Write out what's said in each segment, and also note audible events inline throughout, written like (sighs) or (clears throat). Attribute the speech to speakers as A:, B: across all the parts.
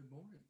A: Good morning.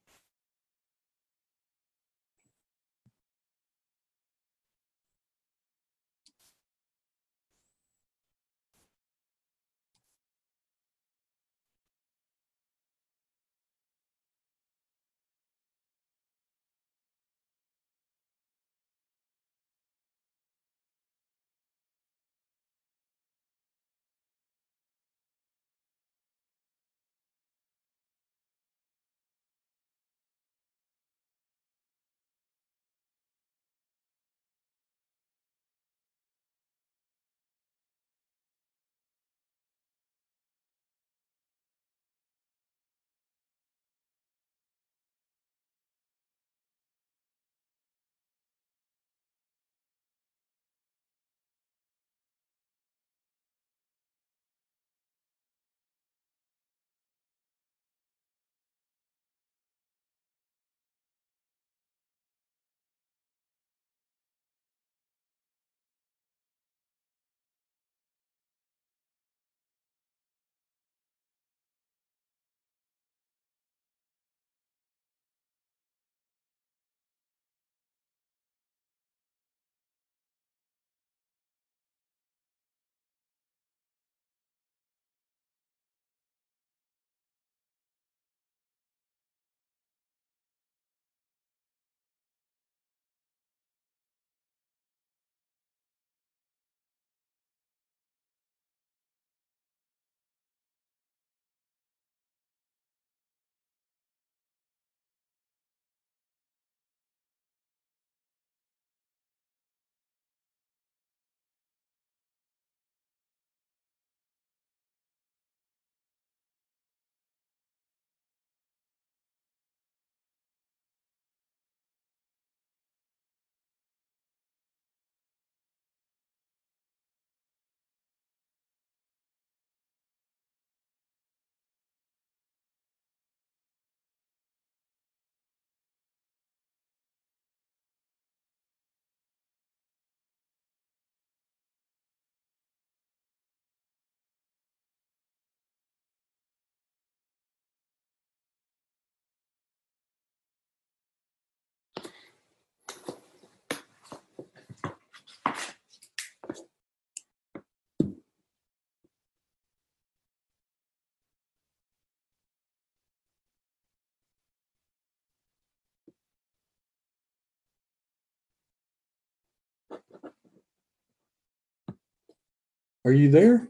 B: Are you there?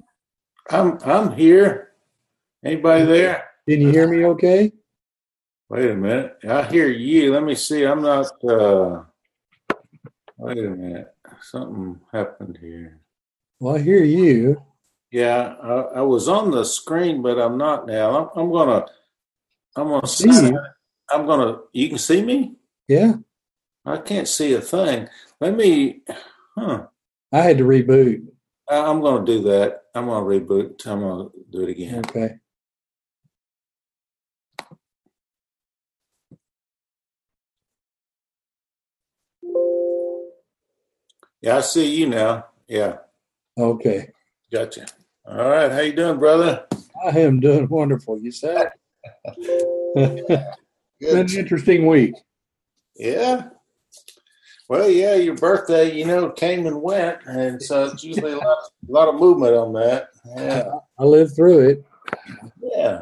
C: I'm I'm here. Anybody there?
B: Can you hear me okay?
C: Wait a minute. I hear you. Let me see. I'm not. Uh, wait a minute. Something happened here.
B: Well, I hear you.
C: Yeah, I, I was on the screen, but I'm not now. I'm, I'm gonna. I'm gonna
B: See you.
C: I'm gonna. You can see me.
B: Yeah,
C: I can't see a thing. Let me. Huh.
B: I had to reboot.
C: I'm gonna do that. I'm gonna reboot. I'm gonna do it again.
B: Okay.
C: Yeah, I see you now. Yeah,
B: Okay.
C: gotcha. All right, how you doing, brother?
B: I am doing wonderful. You said (laughs) been an interesting week.
C: Yeah. Well, yeah, your birthday, you know, came and went, and so it's usually a lot, a lot of movement on that. Yeah,
B: I lived through it.
C: yeah,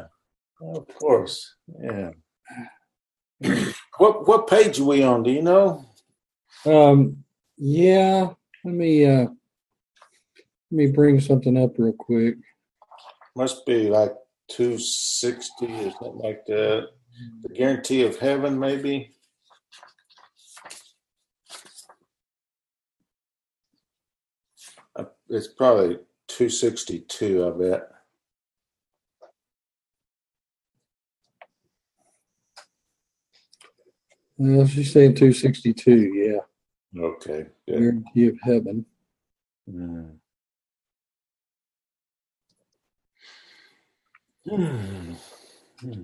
C: of course. Yeah. What what page are we on? Do you know?
B: Um, yeah. Let me uh, let me bring something up real quick.
C: Must be like two sixty or something like that. The guarantee of heaven, maybe. Uh, It's probably two sixty two. I bet.
B: Well, she's saying two sixty two. Yeah,
C: Okay. Good.
B: guarantee of heaven.
C: Mm. Hmm. Hmm.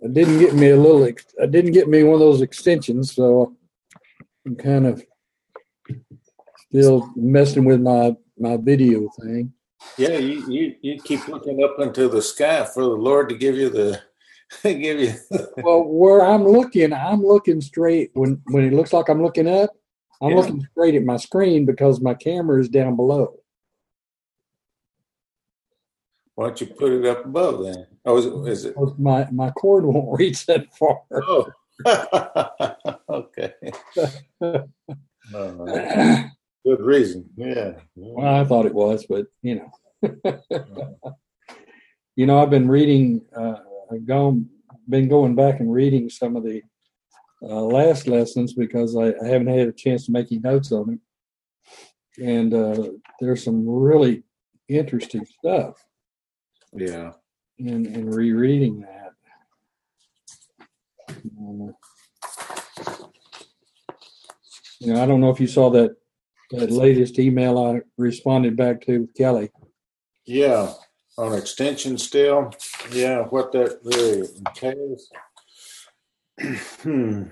B: It didn't get me a little. It didn't get me one of those extensions, so I'm kind of still messing with my my video thing.
C: Yeah, you, you you keep looking up into the sky for the Lord to give you the (laughs) give you.
B: Well, where I'm looking, I'm looking straight. When when it looks like I'm looking up, I'm
C: Yeah.
B: looking straight at my screen because my camera is down below.
C: Why don't you put it up above then? Oh, is it? Is it?
B: My my cord won't (laughs) reach that far.
C: Oh, (laughs) okay. Right. (laughs) Good reason. Yeah.
B: Well, I thought it was, but you know, you know, I've been reading, uh, I've gone, been going back and reading some of the uh, last lessons because I, I haven't had a chance to make any notes on them, and uh, there's some really interesting stuff
C: Yeah.
B: In in rereading that. Uh, you know, I don't know if you saw that that latest email I responded back to with Kelly.
C: Yeah. On extension still. Yeah. What that really entails. hmm.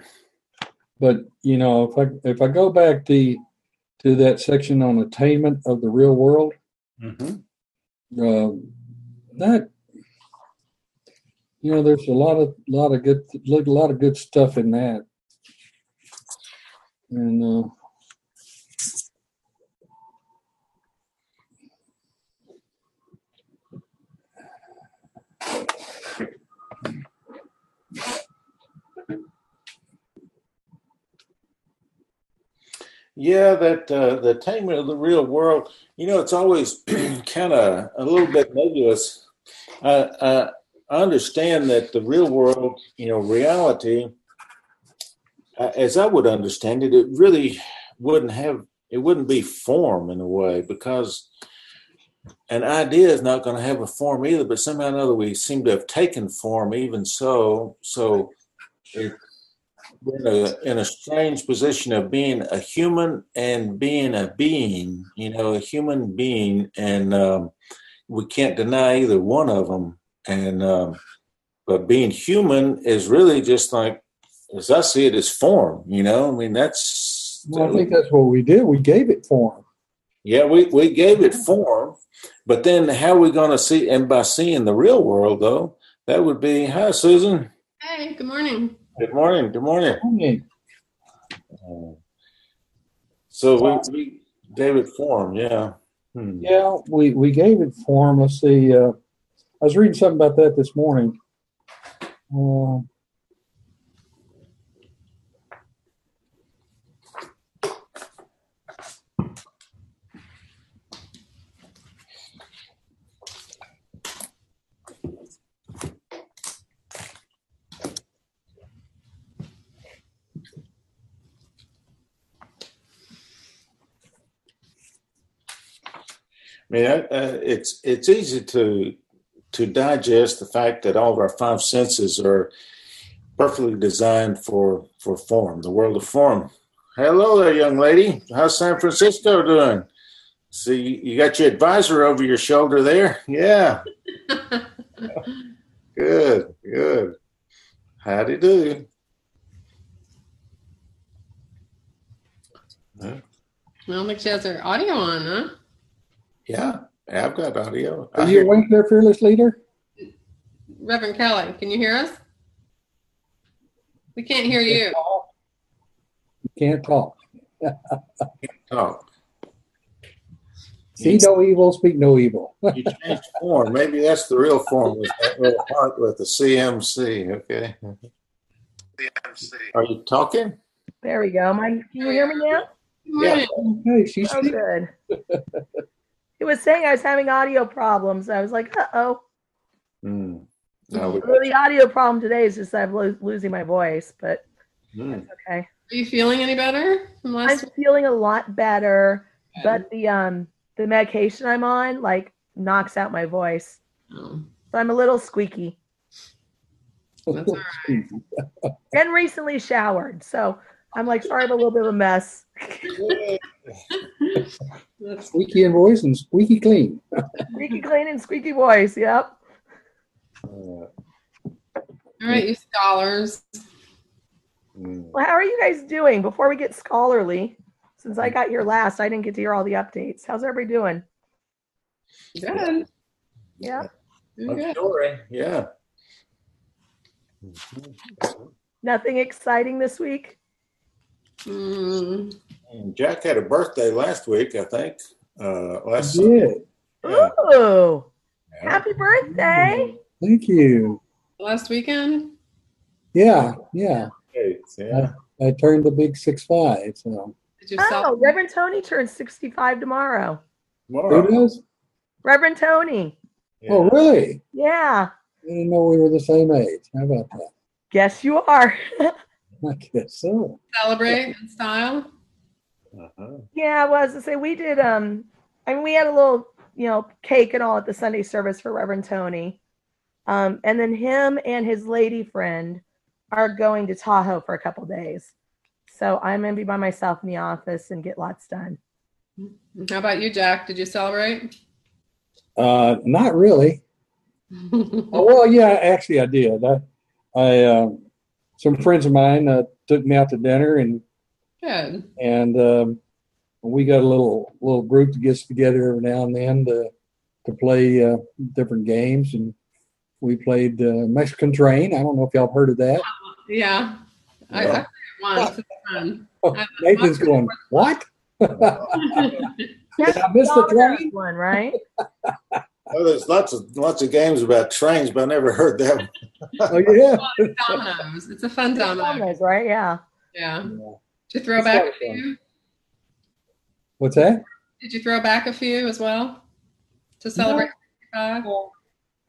B: But you know, if I if I go back to to that section on attainment of the real world,
C: hmm
B: uh, that you know, there's a lot of lot of good a lot of good stuff in that, and uh,
C: Yeah, that uh, the attainment of the real world. You know, it's always (clears throat) kind of a little bit nebulous. Uh, understand that the real world, you know, reality, as I would understand it, it really wouldn't have. It wouldn't be form in a way because an idea is not going to have a form either. But somehow or another, we seem to have taken form. Even so, so it, we're in a, in a strange position of being a human and being a being, you know, a human being, and um, we can't deny either one of them. And um, but being human is really just like, as I see it, is form. You know, I mean, that's
B: well, I think that's what we did. We gave it form.
C: yeah, we we gave it form, but then how are we going to see? And by seeing the real world, though, that would be hi, Susan.
D: Hey, good morning.
C: Good morning. Good morning.
B: Okay.
C: Uh, So we, we gave it form, yeah. Hmm.
B: Yeah, we, we gave it form. Let's see. Uh, I was reading something about that this morning. Um, I
C: mean, uh, it's it's easy to to digest the fact that all of our five senses are perfectly designed for for form, the world of form. Hello there, young lady. How's San Francisco doing? See, you got your advisor over your shoulder there. Yeah. (laughs) good, good. Howdy do.
D: Well, make sure has her audio on, huh?
C: Yeah, I've got audio.
B: Are you awake there, fearless leader?
D: Reverend Kelly, can you hear us? We can't hear you.
B: You can't talk.
C: talk.
B: See no evil, speak no evil.
C: you changed form. Maybe that's the real form. Was that little heart with the CMC? Okay. CMC. Are you talking?
E: There we go. Am I, can you hear me now?
C: Yeah.
B: Okay, she's
E: Oh, good. He was saying I was having audio problems. I was like, uh oh.
C: Mm. No, we,
E: Well, the audio problem today is just that I'm lo- losing my voice, but
C: mm.
E: it's okay.
D: Are you feeling any better from
E: I'm
D: week?
E: feeling a lot better, but the um the medication I'm on like knocks out my voice,
D: Oh,
E: so I'm a little squeaky. (laughs)
D: That's all
E: And recently showered, so I'm like sorry, I'm a little bit of a mess.
D: That's
B: Squeaky in voice and squeaky clean.
E: Squeaky clean and squeaky voice. Yep.
C: Uh,
D: all right, you scholars.
E: Well, how are you guys doing? Before we get scholarly, since I got here last, I didn't get to hear all the updates. How's everybody doing?
D: Good.
E: Yeah.
D: Doing good.
C: Story. Yeah.
E: Nothing exciting this week?
D: Mm,
C: And Jack had a birthday last week, I think. Uh, last
B: Yeah,
C: Yeah.
E: Ooh,
C: Yeah.
E: happy birthday.
B: thank you.
D: last weekend?
B: Yeah, yeah.
C: Okay, Yeah.
B: I turned the big six five. So
E: Oh,
D: celebrate?
E: Reverend Tony turns 65 tomorrow.
B: who does?
E: Reverend Tony.
C: Yeah.
B: Oh, really?
E: Yeah.
B: I didn't know we were the same age. How about that?
E: Guess you are. (laughs)
B: I guess so.
D: Celebrate in style?
C: Uh-huh.
E: yeah, well, as I say, we did um I mean we had a little, you know, cake and all at the Sunday service for Reverend Tony. Um, and then him and his lady friend are going to Tahoe for a couple days. So I'm gonna be by myself in the office and get lots done.
D: How about you, Jack? Did you celebrate?
B: Uh, not really. (laughs) Oh, well, yeah, actually, I did. I, I um, some friends of mine uh, took me out to dinner, and
D: Good.
B: and um, we got a little little group that gets together every now and then to to play uh, different games, and we played uh, Mexican Train. I don't know if y'all have heard of that.
D: Yeah. I, I played it once. It's fun.
B: Nathan's going, what?
E: That's (laughs)
B: I missed the train?
E: one, right?
C: Well, (laughs) there's lots of lots of games about trains, but I never heard that one.
B: oh yeah.
D: Dominoes. It's a fun domino.
E: Domino's, right? Yeah.
D: Yeah.
B: Yeah.
D: Did you throw
B: It's
D: back
B: a
D: a
B: lot of fun.
D: few?
B: What's that?
D: Did you throw back a few as well to celebrate 65?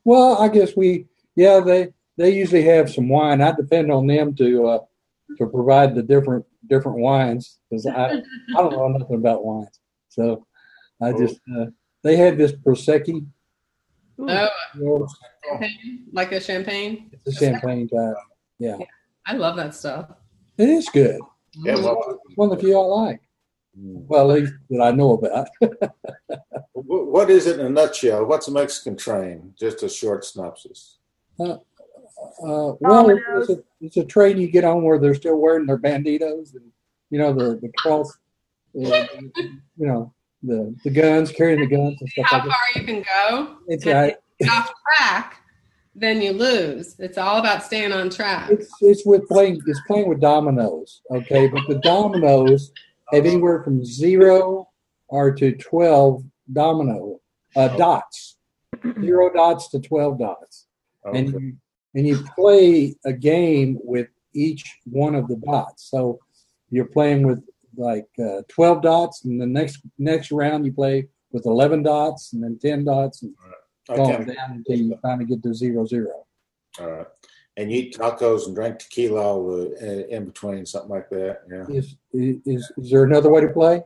B: Well, I guess we, yeah, they they usually have some wine. I depend on them to uh, to provide the different different wines because I I don't know nothing about wines, so I just uh, they had this prosecco,
E: Ooh.
D: Oh, champagne? Like a champagne?
B: it's a champagne type. Yeah,
D: I love that stuff.
B: it is good.
C: Yeah, well,
B: one of the few I like. Well, at least that I know about. (laughs)
C: what is it in a nutshell? What's a Mexican train? Just a short synopsis.
B: Uh, well, it's a, it's a train you get on where they're still wearing their banditos and you know the the cross, uh, (laughs) you know the the guns, carrying the guns and stuff
D: How
B: like that.
D: How far you can go?
B: It's
D: And
B: uh,
D: if you get off track, then you lose. It's all about staying on track.
B: it's it's with playing it's playing with dominoes, okay? But the dominoes have anywhere from zero or to twelve domino uh, dots, zero dots to twelve dots, and you and you play a game with each one of the dots. So you're playing with like uh, twelve dots, and the next next round you play with eleven dots, and then ten dots, and
C: I
B: going
C: can't-
B: down until you finally get to zero zero.
C: All right. And you eat tacos and drink tequila all the, uh, in between, something like that. Yeah.
B: Is, is is there another way to play?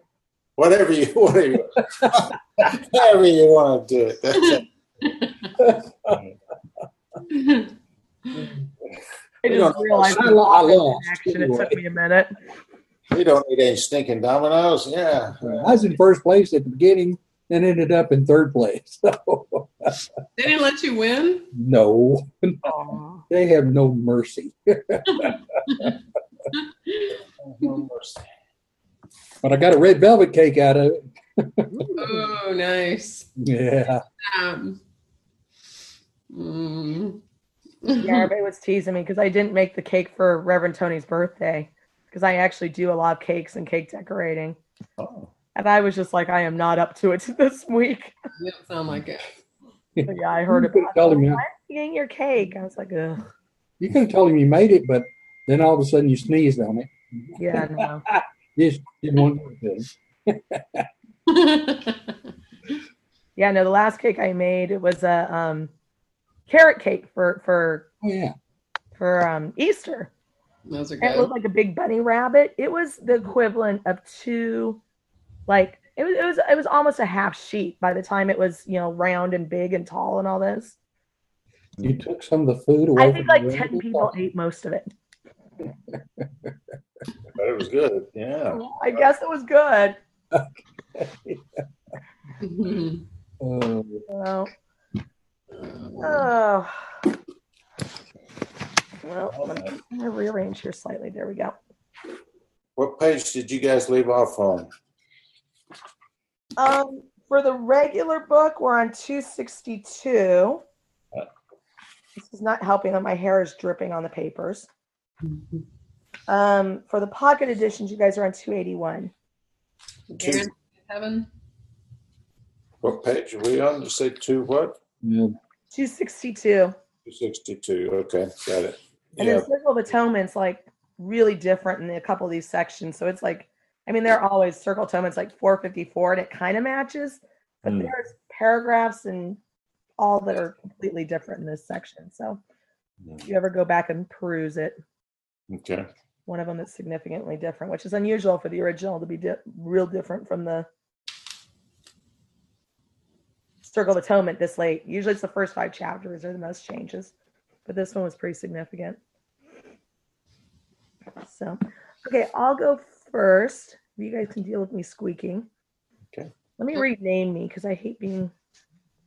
C: whatever you (laughs) whatever you, however you want to do it. That's it.
E: I just realized
B: I
E: the
B: I lost.
E: connection. It took me a minute.
C: We don't need any stinking dominoes. Yeah.
B: I was in first place at the beginning and ended up in third place. (laughs) So,
D: They didn't let you win?
B: no,
E: Aw.
B: they have no mercy. (laughs) But I got a red velvet cake out of it.
D: Oh, nice.
B: Yeah.
D: Um, mm.
E: Yeah, everybody was teasing me because I didn't make the cake for Reverend Tony's birthday because I actually do a lot of cakes and cake decorating.
C: Oh.
E: And I was just like, I am not up to it (laughs) this week.
D: You don't sound like it.
E: But yeah, I heard
B: You could've
E: about
B: told him,
E: it.
B: yeah.
E: Why are you eating your cake? I was like, ugh.
B: You could have told him you made it, but then all of a sudden you sneezed on it.
E: Yeah, no. (laughs)
B: You just didn't want to do (laughs) it.
E: Yeah, no, the last cake I made it was a um carrot cake for for
B: Oh, yeah.
E: for um Easter.
D: Those are
E: And it looked like a big bunny rabbit. It was the equivalent of two like it was it was it was almost a half sheet by the time it was, you know, round and big and tall and all this.
B: You took some of the food away.
E: I think like 10
B: rabbit.
E: people ate most of it.
C: But it was good. Yeah.
E: I guess it was good.
D: Mhm. (laughs)
B: Oh,
E: oh. Well, let me, I'm gonna rearrange here slightly. There we go.
C: What page did you guys leave off on?
E: Um, for the regular book, we're on 262. This is not helping that my hair is dripping on the papers. Um, for the pocket editions, you guys are on 281.
D: Guaranteed heaven.
C: What page are we on? You say two what?
B: yeah.
E: 262.
C: Two sixty-two. Okay, got it.
E: And
C: Yeah.
E: then Circle of Atonement's like really different in a couple of these sections. So it's like, I mean, they're always Circle of Atonement's like 454 and it kind of matches, but
C: Hmm.
E: there's paragraphs and all that are completely different in this section. So if you ever go back and peruse it,
C: Okay.
E: one of them is significantly different, which is unusual for the original to be di- real different from the Circle of Atonement this late. Usually it's the first five chapters are the most changes, but this one was pretty significant. So, okay, I'll go first. You guys can deal with me squeaking.
C: Okay.
E: Let me rename me because I hate being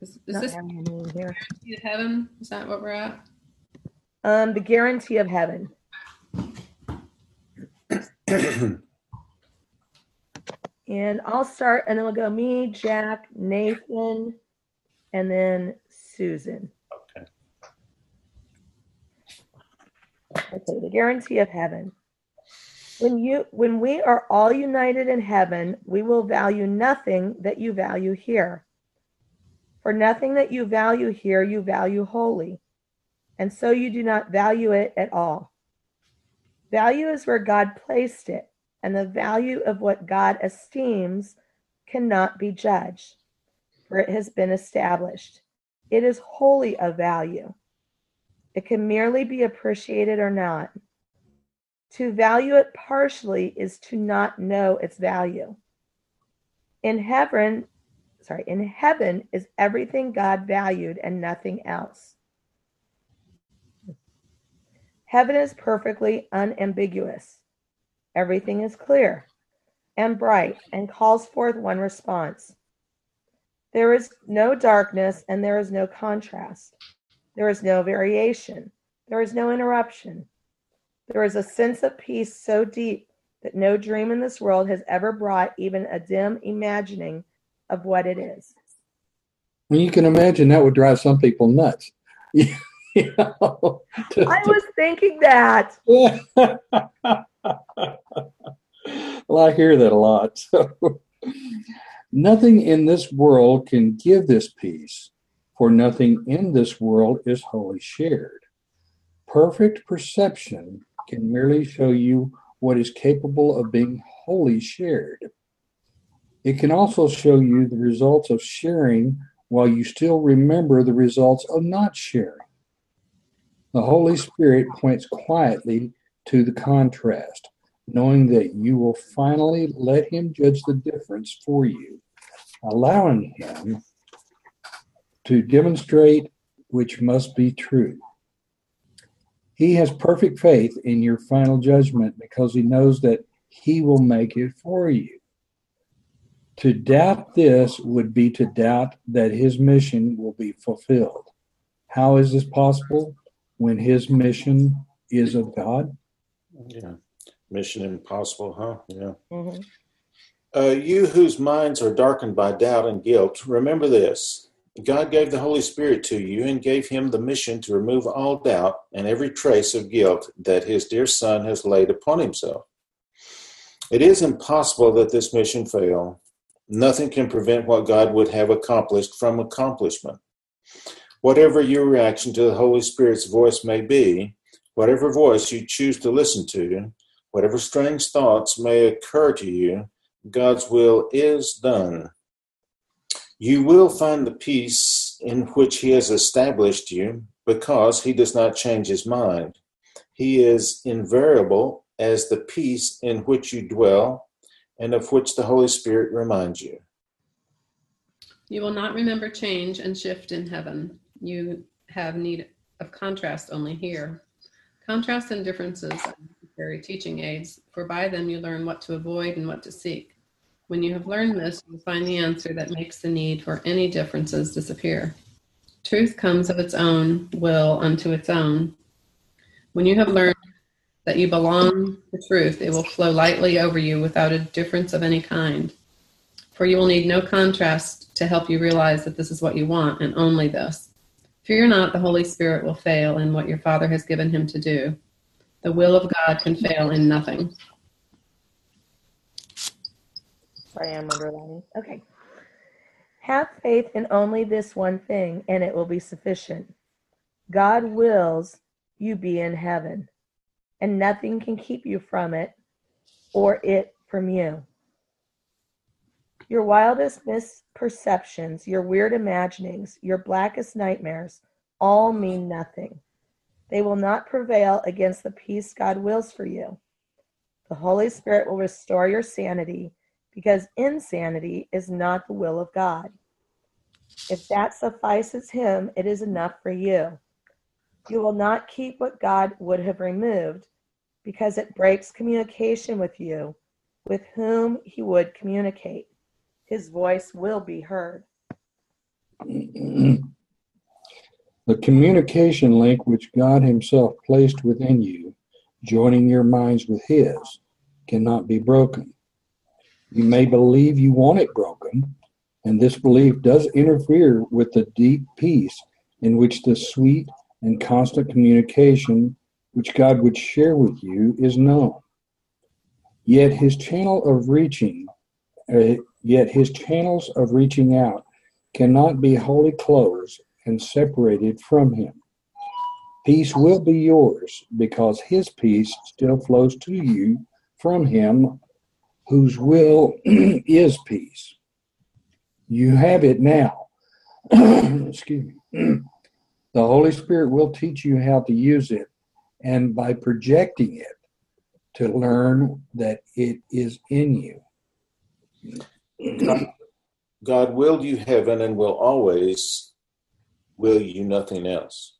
D: Is, is
E: not
D: this
E: having a name here.
D: guaranteed heaven? Is that what we're at?
E: Um, the guarantee of heaven. (clears throat) And I'll start, and then we'll go me, Jack, Nathan, and then Susan.
C: Okay.
E: Okay, the guarantee of heaven. When you when we are all united in heaven, we will value nothing that you value here. For nothing that you value here you value wholly, and so you do not value it at all. Value is where God placed it, and the value of what God esteems cannot be judged, for it has been established. It is wholly of value. It can merely be appreciated or not. To value it partially is to not know its value. In heaven, sorry, in heaven is everything God valued and nothing else. Heaven is perfectly unambiguous. Everything is clear and bright and calls forth one response. There is no darkness and there is no contrast. There is no variation. There is no interruption. There is a sense of peace so deep that no dream in this world has ever brought even a dim imagining of what it is.
B: Well, you can imagine that would drive some people nuts. (laughs) You know, to-
E: I was thinking that. (laughs)
B: well, I hear that a lot. So, nothing in this world can give this peace, for nothing in this world is wholly shared. Perfect perception can merely show you what is capable of being wholly shared. It can also show you the results of sharing while you still remember the results of not sharing. The Holy Spirit points quietly to the contrast. knowing that you will finally let him judge the difference for you, allowing him to demonstrate which must be true. He has perfect faith in your final judgment because he knows that he will make it for you. To doubt this would be to doubt that his mission will be fulfilled. How is this possible when his mission is of God?
C: Yeah. Mission impossible, huh? Yeah.
E: Mhm.
C: Uh, you whose minds are darkened by doubt and guilt, remember this. God gave the Holy Spirit to you and gave him the mission to remove all doubt and every trace of guilt that his dear Son has laid upon himself. It is impossible that this mission fail. Nothing can prevent what God would have accomplished from accomplishment. Whatever your reaction to the Holy Spirit's voice may be, whatever voice you choose to listen to, whatever strange thoughts may occur to you, God's will is done. You will find the peace in which He has established you because He does not change His mind. He is invariable as the peace in which you dwell and of which the Holy Spirit reminds you.
D: You will not remember change and shift in heaven. You have need of contrast only here. Contrast and differences are teaching aids, for by them you learn what to avoid and what to seek. When you have learned this, you will find the answer that makes the need for any differences disappear. Truth comes of its own will unto its own. When you have learned that you belong to truth, it will flow lightly over you without a difference of any kind. For you will need no contrast to help you realize that this is what you want and only this. Fear not, the Holy Spirit will fail in what your Father has given him to do. The will of God can fail in nothing.
E: Sorry, I'm underlining. Okay. Have faith in only this one thing, and it will be sufficient. God wills you be in heaven, and nothing can keep you from it or it from you. Your wildest misperceptions, your weird imaginings, your blackest nightmares all mean nothing. They will not prevail against the peace God wills for you. The Holy Spirit will restore your sanity because insanity is not the will of God. If that suffices him, it is enough for you. You will not keep what God would have removed because it breaks communication with you, with whom he would communicate. His voice will be heard. (clears throat)
B: the communication link which God Himself placed within you, joining your minds with His, cannot be broken. You may believe you want it broken, and this belief does interfere with the deep peace in which the sweet and constant communication which God would share with you is known. Yet His channel of reaching, uh, yet His channels of reaching out cannot be wholly closed and separated from Him. Peace will be yours because His peace still flows to you from Him whose will (clears throat) is peace. You have it now. (clears throat) Excuse me. (clears throat) the Holy Spirit will teach you how to use it, and by projecting it, to learn that it is in you.
C: God, willed you heaven and will always will you nothing else.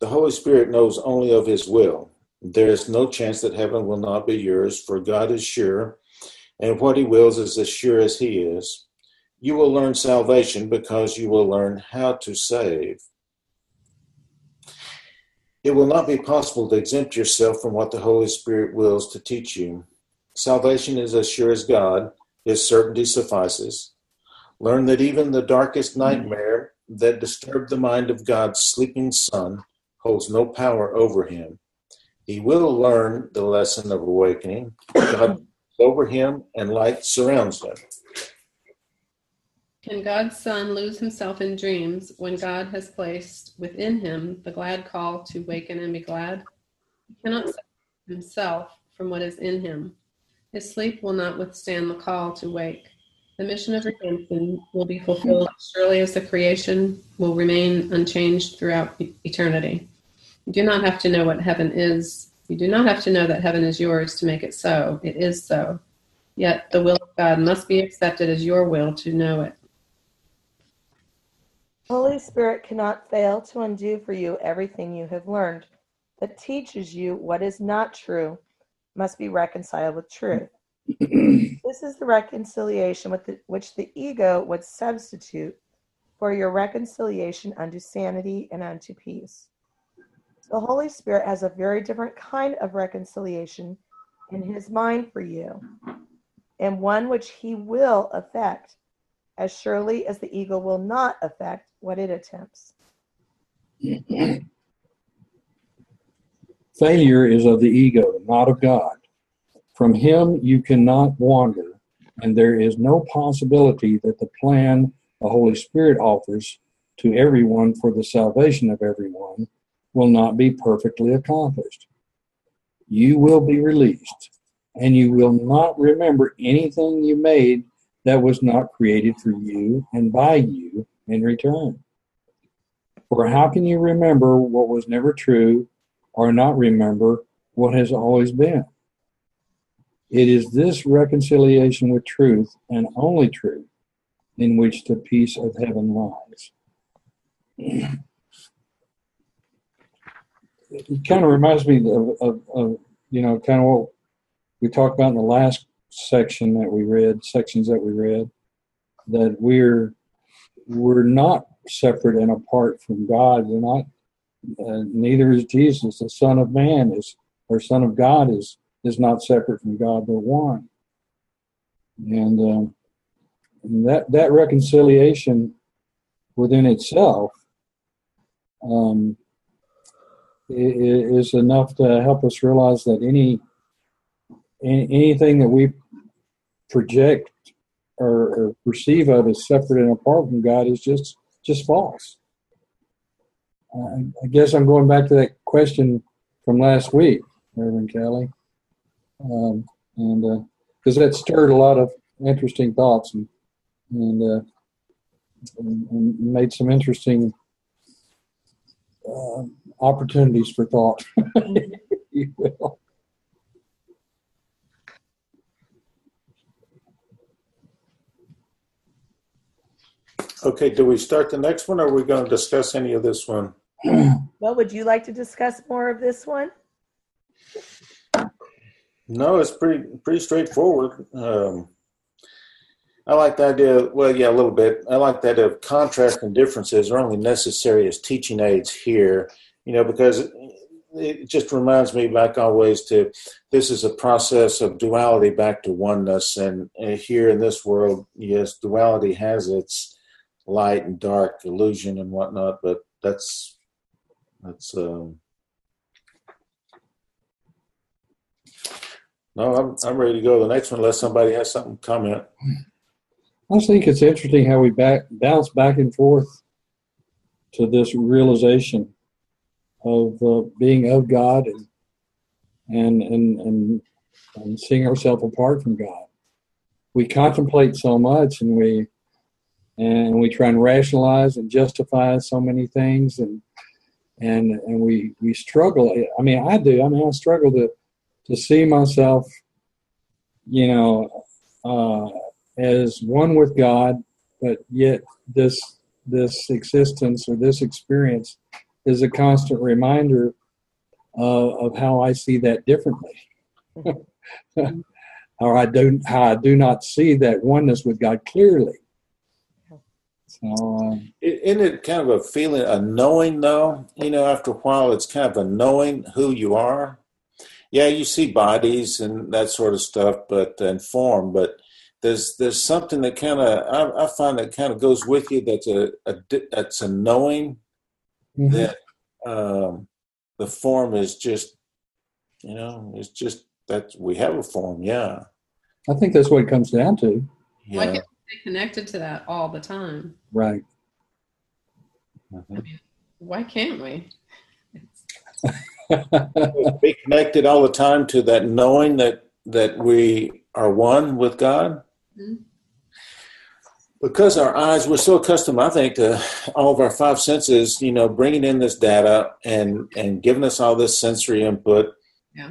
C: The Holy Spirit knows only of his will. There is no chance that heaven will not be yours, for God is sure, and what he wills is as sure as he is. You will learn salvation because you will learn how to save. It will not be possible to exempt yourself from what the Holy Spirit wills to teach you. Salvation is as sure as God, His certainty suffices. Learn that even the darkest nightmare that disturbed the mind of God's sleeping Son holds no power over him. He will learn the lesson of awakening. God over him and light surrounds him.
D: Can God's Son lose himself in dreams when God has placed within him the glad call to waken and be glad? He cannot separate himself from what is in him. His sleep will not withstand the call to wake. The mission of redemption will be fulfilled as surely as the creation will remain unchanged throughout eternity. You do not have to know what heaven is You do not have to know that heaven is yours to make it so. It is so. Yet the will of God must be accepted as your will to know it.
E: Holy Spirit cannot fail to undo for you everything you have learned that teaches you what is not true must be reconciled with truth. (clears throat) this is the reconciliation with the, which the ego would substitute for your reconciliation unto sanity and unto peace. The Holy Spirit has a very different kind of reconciliation in his mind for you, and one which he will affect as surely as the ego will not affect what it attempts. (clears throat)
B: Failure is of the ego, not of God. From him you cannot wander, and there is no possibility that the plan the Holy Spirit offers to everyone for the salvation of everyone will not be perfectly accomplished. You will be released, and you will not remember anything you made that was not created for you and by you in return. For how can you remember what was never true or not remember what has always been? It is this reconciliation with truth and only truth in which the peace of heaven lies. (clears throat) It kind of reminds me of, of, of, you know, kind of what we talked about in the last section that we read, sections that we read, that we're we're not separate and apart from God. We're not. Uh, neither is Jesus, the Son of Man, is or Son of God is is not separate from God. They're one. And, um, and that that reconciliation within itself um, is enough to help us realize that any anything that we project or, or, perceive of as separate and apart from God is just just false. I guess I'm going back to that question from last week, Reverend Kelly, um, and because uh, that stirred a lot of interesting thoughts and and, uh, and, and made some interesting uh, opportunities for thought, (laughs) (laughs) you will.
C: Okay, do we start the next one or are we going to discuss any of this one? (clears throat)
E: Well, would you like to discuss more of this one?
C: No, it's pretty pretty straightforward. Um, I like the idea. Well, yeah, a little bit. I like that of contrast and differences are only necessary as teaching aids here. You know, because it just reminds me back always to this is a process of duality back to oneness, and, here in this world, yes, duality has its light and dark, illusion and whatnot, but that's that's um, no, I'm I'm ready to go. The next one, unless somebody has something to comment.
B: I think it's interesting how we back bounce back and forth to this realization of uh, being of God and and and and, and seeing ourselves apart from God. We contemplate so much, and we and we try and rationalize and justify so many things and and and we we struggle i mean i do i mean i struggle to to see myself you know uh, as one with god but yet this this existence or this experience is a constant reminder uh, of how i see that differently (laughs) or i do how i do not see that oneness with god clearly
C: so, um, isn't it kind of a feeling, a knowing though? You know, after a while, it's kind of a knowing who you are. Yeah, you see bodies and that sort of stuff, but and form, but there's there's something that kind of I, I, find that kind of goes with you. That's a, a that's a knowing mm-hmm. that um, the form is just, you know, it's just that we have a form. Yeah,
B: I think that's what it comes down to.
D: Yeah connected to that all the time.
B: Right.
D: I mean, why can't we? (laughs)
C: be connected all the time to that knowing that that we are one with God. Mm-hmm. Because our eyes, we're so accustomed, I think, to all of our five senses, you know, bringing in this data and and giving us all this sensory input,
D: Yeah.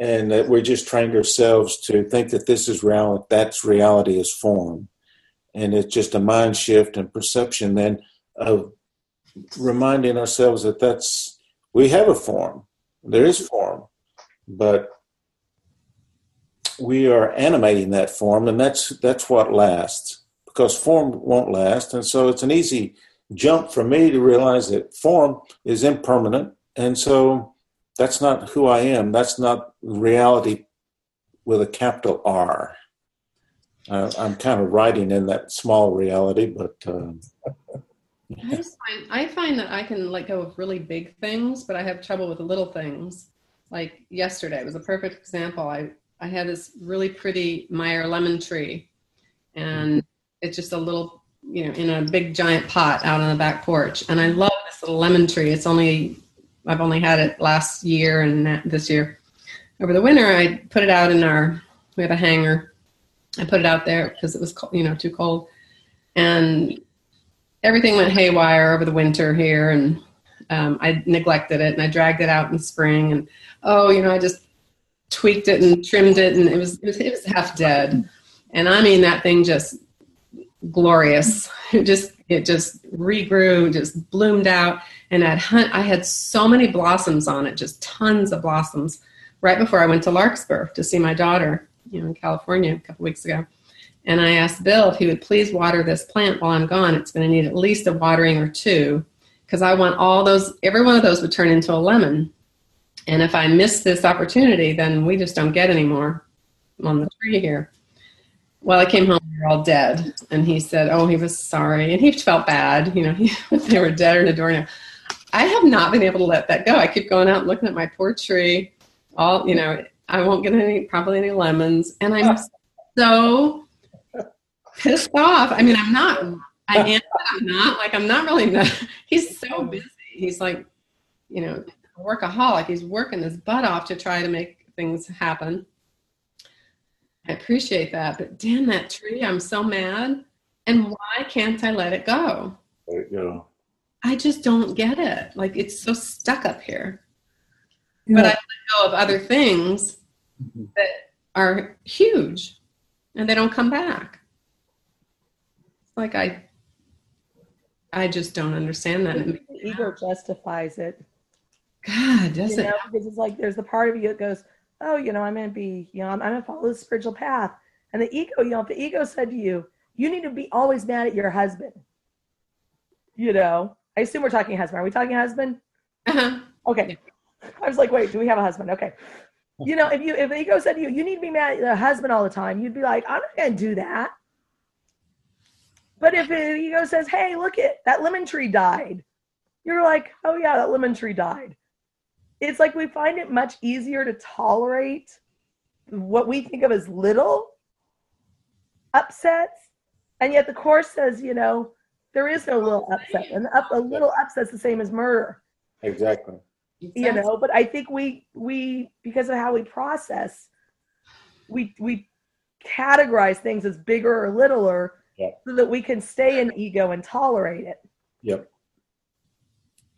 C: And that we're just trained ourselves to think that this is reality, that's reality is form. And it's just a mind shift and perception then of reminding ourselves that that's, we have a form. There is form, but we are animating that form and that's that's what lasts because form won't last and so it's an easy jump for me to realize that form is impermanent and so that's not who i am that's not reality with a capital r uh, i'm kind of writing in that small reality but um,
D: I, find, I find that I can let go of really big things, but I have trouble with the little things. Like yesterday was a perfect example. I I had this really pretty Meyer lemon tree, and it's just a little, you know, in a big giant pot out on the back porch. And I love this little lemon tree. It's only, I've only had it last year and this year. Over the winter, I put it out in our, we have a hangar. I put it out there because it was, you know, too cold. And everything went haywire over the winter here. And um, I neglected it and I dragged it out in spring. And oh, you know, I just tweaked it and trimmed it, and it was it was, it was half dead. And I mean, that thing just glorious. (laughs) It just it just regrew, just bloomed out, and I had I had so many blossoms on it, just tons of blossoms. Right before I went to Larkspur to see my daughter, you know, in California a couple weeks ago, and I asked Bill if he would please water this plant while I'm gone. It's going to need at least a watering or two because I want all those. Every one of those would turn into a lemon. And if I miss this opportunity, then we just don't get any more on the tree here. Well, I came home, they were all dead. And he said, Oh, he was sorry. And he felt bad. You know, (laughs) he, they were dead or in the door now. I have not been able to let that go. I keep going out and looking at my poor tree. All, you know, I won't get any, probably any lemons. And I'm (laughs) so pissed off. I mean, I'm not, I am, I'm not. Like, I'm not really, not, (laughs) he's so busy. He's like, you know, workaholic. He's working his butt off to try to make things happen. I appreciate that, but damn that tree, I'm so mad. And why can't I let it go?
C: There you go.
D: I just don't get it. Like it's so stuck up here. Yeah. But I let go of other things mm-hmm. that are huge and they don't come back. Like I I just don't understand that.
E: The ego justifies it.
D: God, does
E: you
D: it?
E: Know, because it's like there's the part of you that goes, oh, you know, I'm going to be, you know, I'm, I'm going to follow the spiritual path. And the ego, you know, if the ego said to you, you need to be always mad at your husband, you know, I assume we're talking husband. Are we talking husband?
D: Uh-huh.
E: Okay. I was like, wait, do we have a husband? Okay. You know, if you if the ego said to you, you need to be mad at the husband all the time, you'd be like, I'm not going to do that. But if the ego says, hey, look at that lemon tree died, you're like, oh yeah, that lemon tree died it's like we find it much easier to tolerate what we think of as little upsets. And yet the course says you know there is no little upset. And up, a little upset's the same as murder.
C: Exactly.
E: You know but i think we we because of how we process we we categorize things as bigger or littler
C: yep.
E: so that we can stay in ego and tolerate it.
C: Yep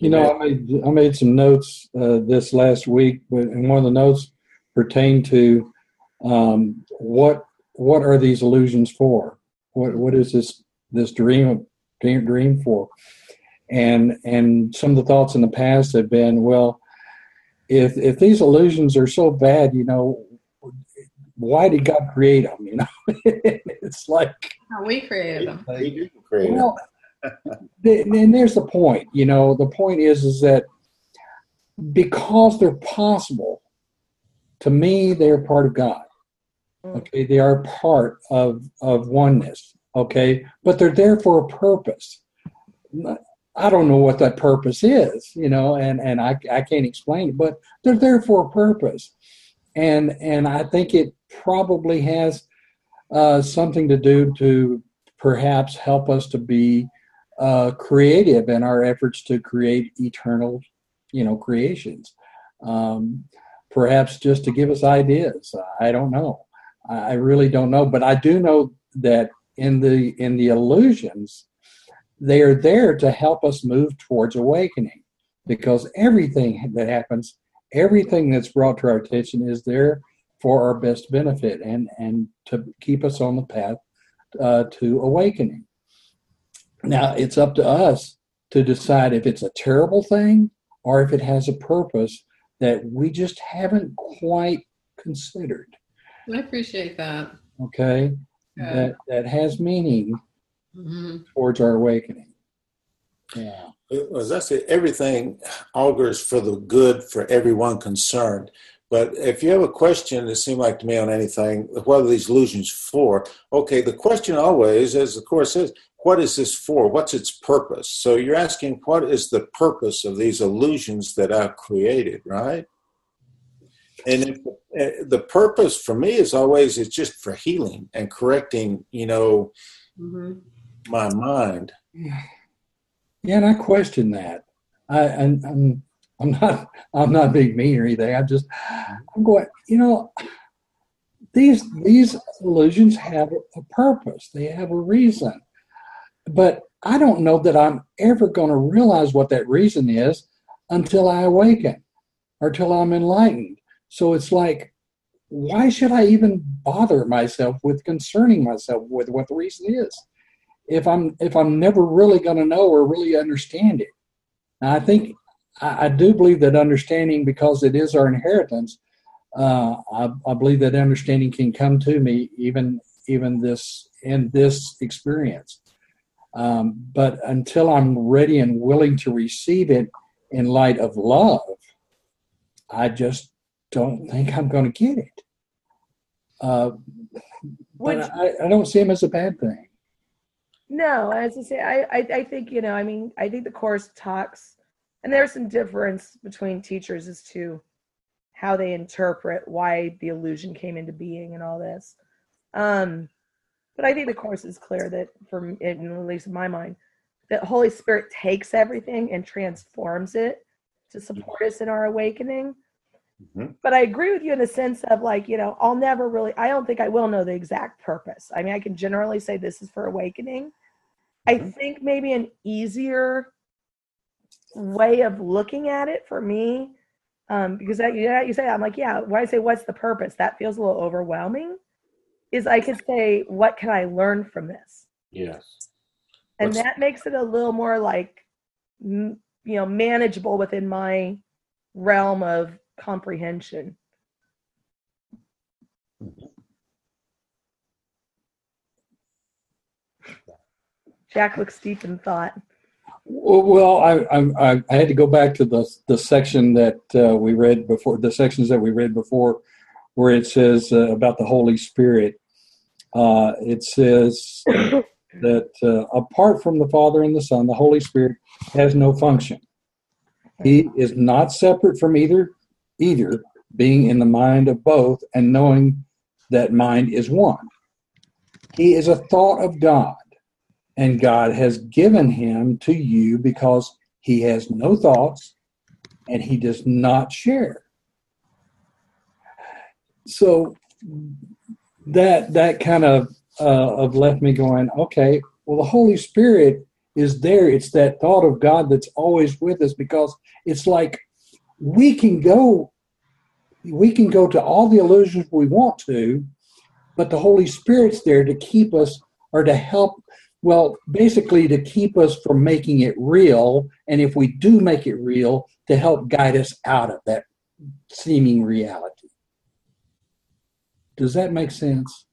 B: you know, I made I made some notes uh, this last week, and one of the notes pertained to um, what what are these illusions for? What what is this this dream dream dream for? And and some of the thoughts in the past have been, well, if if these illusions are so bad, you know, why did God create them? You know, (laughs) it's like
D: we created them.
C: We do create
B: well, them and there's the point. You know, the point is is that because they're possible, to me, they're part of God. Mm. Okay, they are part of of oneness. Okay, but they're there for a purpose. I don't know what that purpose is, you know, and and I I can't explain it, but they're there for a purpose, and and I think it probably has uh, something to do to perhaps help us to be uh, creative in our efforts to create eternal, you know, creations. Um, perhaps just to give us ideas. I don't know. I really don't know, but I do know that in the in the illusions, they are there to help us move towards awakening, because everything that happens everything that's brought to our attention is there for our best benefit and and to keep us on the path uh, to awakening. Now it's up to us to decide if it's a terrible thing or if it has a purpose that we just haven't quite considered.
D: I appreciate that.
B: Okay,
D: Yeah.
B: that that has meaning
D: Mhm.
B: towards our awakening. Yeah.
C: As I said, everything augurs for the good for everyone concerned. But if you have a question, it seemed like to me on anything, what are these illusions for? Okay, the question always, as the course says, what is this for? What's its purpose? So you're asking, what is the purpose of these illusions that I've created, right? And if, uh, the purpose for me is always it's just for healing and correcting, you know,
D: Mhm.
C: my mind.
B: Yeah, and I question that. I and I'm I'm not I'm not being mean or anything. I'm just I'm going. You know, these these illusions have a purpose. They have a reason, but I don't know that I'm ever going to realize what that reason is until I awaken or till I'm enlightened. So it's like, why should I even bother myself with concerning myself with what the reason is? if I'm if I'm never really going to know or really understand it. Now, I think I, I do believe that understanding, because it is our inheritance, uh, I, I believe that understanding can come to me even even this in this experience. Um, but until I'm ready and willing to receive it in light of love, I just don't think I'm going to get it. Uh, but I, I don't see them as a bad thing.
E: No, as I say, I, I, I think, you know, I mean, I think the course talks, and there's some difference between teachers as to how they interpret why the illusion came into being and all this. Um, but I think the course is clear that, from in, at least in my mind, that Holy Spirit takes everything and transforms it to support us in our awakening.
C: Mhm.
E: But I agree with you in the sense of like, you know, I'll never really, I don't think I will know the exact purpose. I mean, I can generally say this is for awakening. I
C: Mhm.
E: think maybe an easier way of looking at it for me, um, because that, yeah, you say, I'm like, yeah, why I say what's the purpose, that feels a little overwhelming. Is I could say, what can I learn from this?
C: Yes.
E: and
C: What's-
E: that makes it a little more like you know manageable within my realm of comprehension jack looks deep in thought
B: Well, well, I, I I had to go back to the the section that uh, we read before, the sections that we read before, where it says uh, about the Holy Spirit. Uh, it says (coughs) that uh, apart from the Father and the Son, the Holy Spirit has no function. He is not separate from either, either being in the mind of both and knowing that mind is one. He is a thought of God and God has given him to you because he has no thoughts and he does not share. So that that kind of uh, of left me going, okay, well the Holy Spirit is there. It's that thought of God that's always with us because it's like we can go we can go to all the illusions we want to, but the Holy Spirit's there to keep us or to help well, basically to keep us from making it real, and if we do make it real, to help guide us out of that seeming reality. Does that make sense?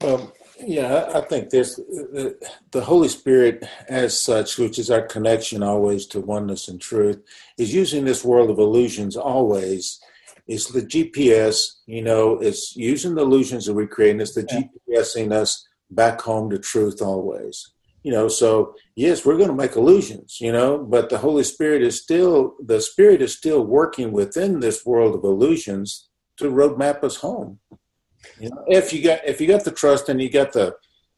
C: Well, yeah, I think this the, the Holy Spirit, as such, which is our connection always to oneness and truth, is using this world of illusions always. It's the GPS, you know, it's using the illusions that we create, and it's the
B: Yeah.
C: GPSing us back home to truth always. You know, so yes, we're going to make illusions, you know, but the Holy Spirit is still, the Spirit is still working within this world of illusions to roadmap us home. You know, if you got if you got the trust and you got the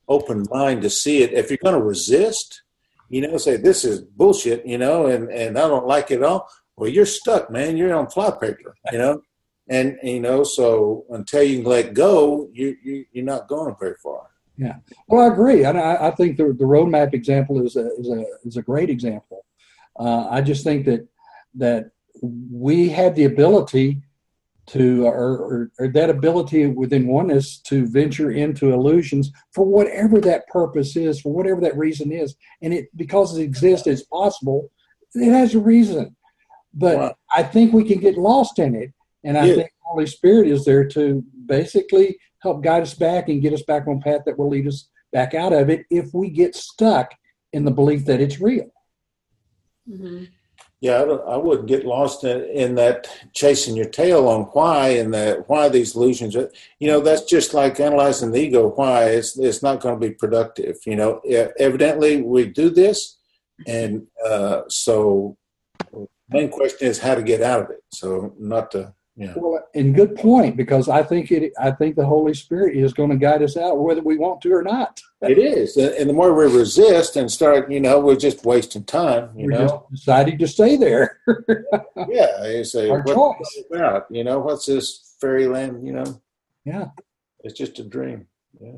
C: open mind to see it, if you're going to resist, you know, say this is bullshit, you know, and and I don't like it at all. Well, you're stuck, man. You're on flypaper, you know, (laughs) and you know, so until you let go, you, you you're not going very far.
B: Yeah, well, I agree, and I, I think the the roadmap example is a is a is a great example. Uh, I just think that that we have the ability to, or, or, or that ability within oneness to venture into illusions for whatever that purpose is, for whatever that reason is. And it, because it exists, it's possible, it has a reason. But
C: Wow.
B: I think we can get lost in it. And I
C: Yeah.
B: think Holy Spirit is there to basically help guide us back and get us back on path that will lead us back out of it if we get stuck in the belief that it's real.
D: hmm
C: Yeah, I, I wouldn't get lost in, in that chasing your tail on why and that why these illusions. Are, you know, that's just like analyzing the ego. Why it's it's not going to be productive. You know, evidently we do this, and uh, so main question is how to get out of it. So not to, you know,
B: Well, and good point because I think it. I think the Holy Spirit is going to guide us out whether we want to or not.
C: it is. And and the more we resist and start, you know, we're just wasting time. You
B: We're
C: know,
B: just deciding to stay there. (laughs)
C: yeah. You say,
B: Our
C: what's
B: choice.
C: it about? You know, what's this fairyland? You know,
B: Yeah.
C: it's just a dream. Yeah.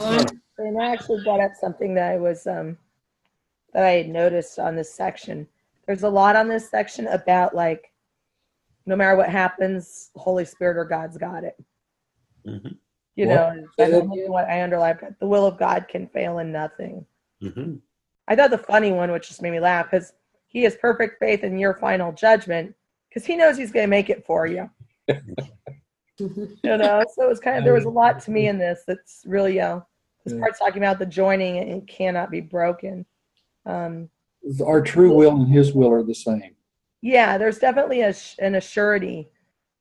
D: Well,
E: And I actually brought up something that I was um that I had noticed on this section. There's a lot on this section about like no matter what happens, Holy Spirit or God's got it.
C: Mhm.
E: You
B: What?
E: know, that's
B: Yeah.
E: what I underline. The will of God can fail in nothing.
C: Mm-hmm.
E: I thought the funny one, which just made me laugh, because he has perfect faith in your final judgment, because he knows he's going to make it for you. You know, so it was kind of there was a lot to me in this that's really uh, this
B: Yeah.
E: part's talking about the joining and it cannot be broken. Um,
B: Our true will and His will are the same.
E: yeah, there's definitely a, sh- an assurity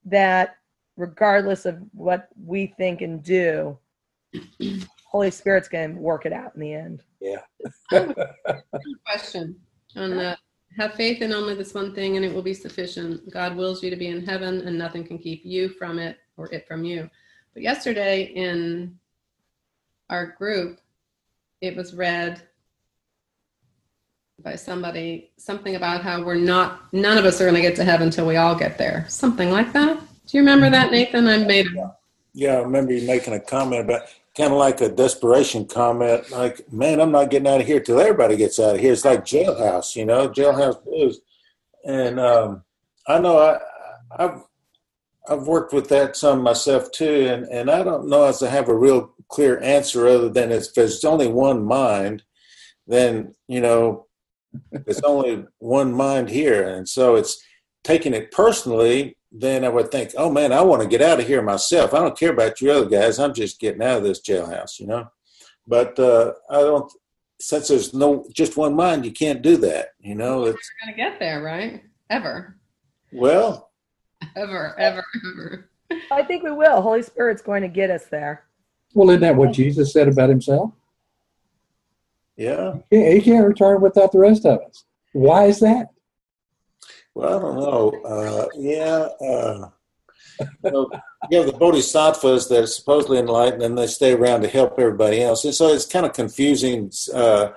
E: that regardless of what we think and do, Holy Spirit's going to work it out in the end. Yeah. (laughs)
D: question on that. Have faith in only this one thing, and it will be sufficient. God wills you to be in heaven, and nothing can keep you from it or it from you. But yesterday in our group, it was read by somebody something about how we're not, none of us are going to get to heaven until we all get there. Something like that. Do you remember that, Nathan? I made
C: Yeah, I remember you making a comment about kind of like a desperation comment, like, man, I'm not getting out of here till everybody gets out of here. It's like jailhouse, you know, jailhouse blues. And um, I know I, I've I've worked with that some myself too, and, and I don't know as I have a real clear answer other than if there's only one mind, then you know, it's only one mind here, and so it's taking it personally then I would think, oh man, I want to get out of here myself. I don't care about you other guys. I'm just getting out of this jailhouse, you know. But uh, I don't. Since there's no just one mind, you can't do that. You know. It's
D: We're going to get there, right? Ever.
C: well, (laughs)
D: Ever, ever, ever.
E: I think we will. Holy Spirit's going to get us there.
B: Well, isn't that what Jesus said about Himself?
C: Yeah.
B: Yeah, He can't return without the rest of us. Why is that?
C: Well, I don't know. Uh, yeah. Uh, you, know, you have the bodhisattvas that are supposedly enlightened, and they stay around to help everybody else. And so it's kind of confusing uh,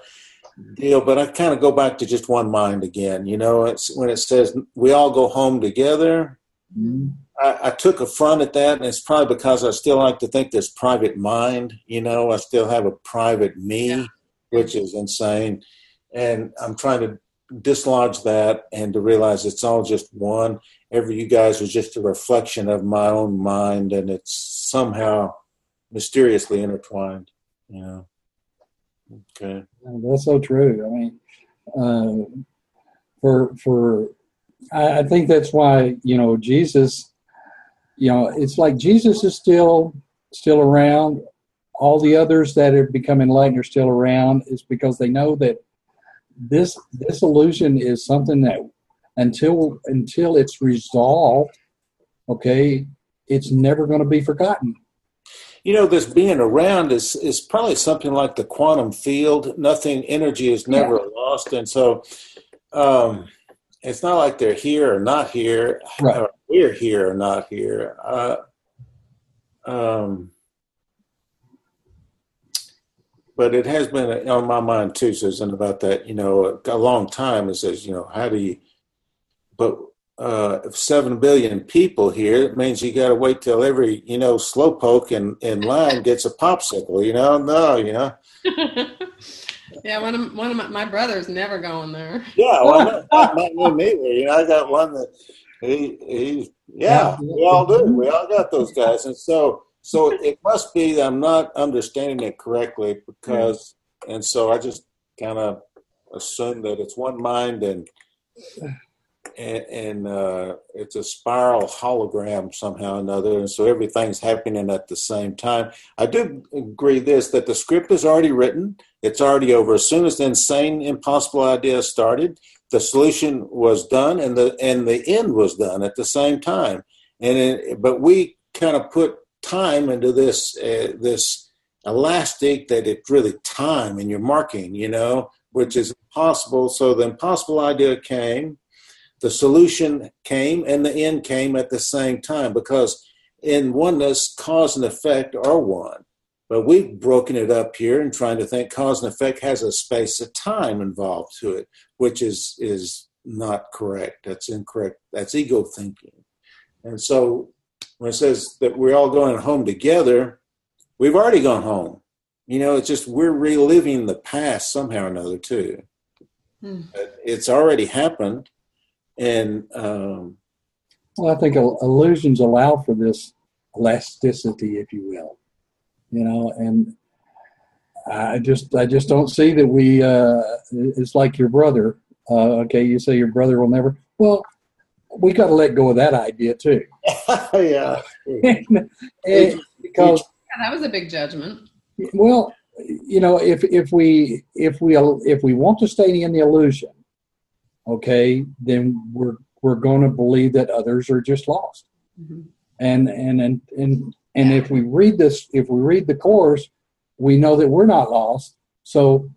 C: deal. But I kind of go back to just one mind again. You know, it's when it says we all go home together. I, I took front at that, and it's probably because I still like to think this private mind. You know, I still have a private me,
D: Yeah.
C: Which is insane, and I'm trying to dislodge that and to realize it's all just one. Every you guys are just a reflection of my own mind, and it's somehow mysteriously intertwined. You know. Okay.
B: That's so true. I mean, uh, for for I, I think that's why you know Jesus. You know, it's like Jesus is still still around. All the others that have become enlightened are still around. Is because they know that this this illusion is something that until until it's resolved, okay, it's never going to be forgotten.
C: You know, this being around is is probably something like the quantum field. Nothing, energy is never lost, and so um, it's not like they're here or not here.
B: Right.
C: Or we're here or not here. Uh, um, but it has been on my mind too, Susan, about that. You know, a long time. It says, you know, how do you? But uh, if seven billion people here, it means you got to wait till every you know slowpoke in in line gets a popsicle. You know, no, you know, (laughs)
D: Yeah, one of one of my, my brothers never going there.
C: Yeah, well, not, not me (laughs) neither. You know, I got one that he he. Yeah, we all do. We all got those guys, and so so it must be I'm not understanding it correctly because, and so I just kind of assume that it's one mind and and, and uh, it's a spiral hologram somehow or another, and so everything's happening at the same time. I do agree this that the script is already written; it's already over. As soon as the insane, impossible idea started, the solution was done, and the and the end was done at the same time. And it, but we kind of put time into this uh, this elastic that it's really time, and you're marking, you know, which is impossible. So the impossible idea came the solution came and the end came at the same time because in oneness, cause and effect are one. But we've broken it up here and trying to think cause and effect has a space of time involved to it, which is is not correct. That's incorrect. That's ego thinking. And so when it says that we're all going home together, we've already gone home. You know, it's just we're reliving the past somehow or another too. Hmm. It's already happened and um,
B: well, I think illusions allow for this elasticity, if you will. You know, and I just I just don't see that we. Uh, it's like your brother. Uh, okay, you say your brother will never. Well, we got to let go of that idea too. (laughs)
C: yeah.
B: and, and because
D: yeah, that was a big judgment.
B: Well, you know, if if we if we if we want to stay in the illusion, okay, then we're we're going to believe that others are just lost. Mm-hmm. And, and and and and if we read this, if we read the course, we know that we're not lost. So